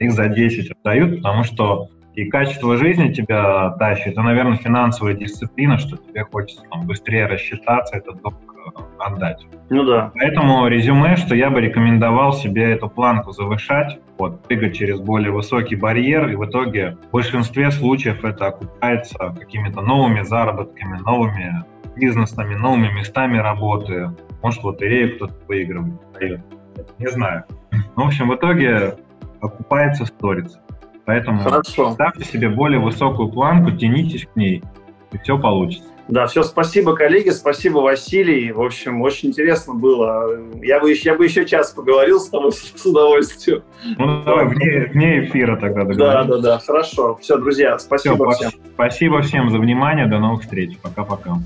их за 10 отдают, потому что и качество жизни тебя тащит, и, наверное, финансовая дисциплина, что тебе хочется там, быстрее рассчитаться, этот долг э, отдать. Ну да. Поэтому резюме, что я бы рекомендовал себе эту планку завышать, вот, прыгать через более высокий барьер, и в итоге в большинстве случаев это окупается какими-то новыми заработками, новыми бизнесами, новыми местами работы. Может, лотерею кто-то выигрывает. Не знаю. В общем, в итоге окупается сторис. Поэтому Хорошо. ставьте себе более высокую планку, тянитесь к ней, и все получится. Да, все, спасибо, коллеги, спасибо, Василий. В общем, очень интересно было. Я бы, я бы еще час поговорил с тобой с удовольствием. Ну, давай, вне, вне эфира тогда договоримся. Да, да, да, хорошо. Все, друзья, спасибо все, всем. Спасибо всем за внимание, до новых встреч. Пока-пока.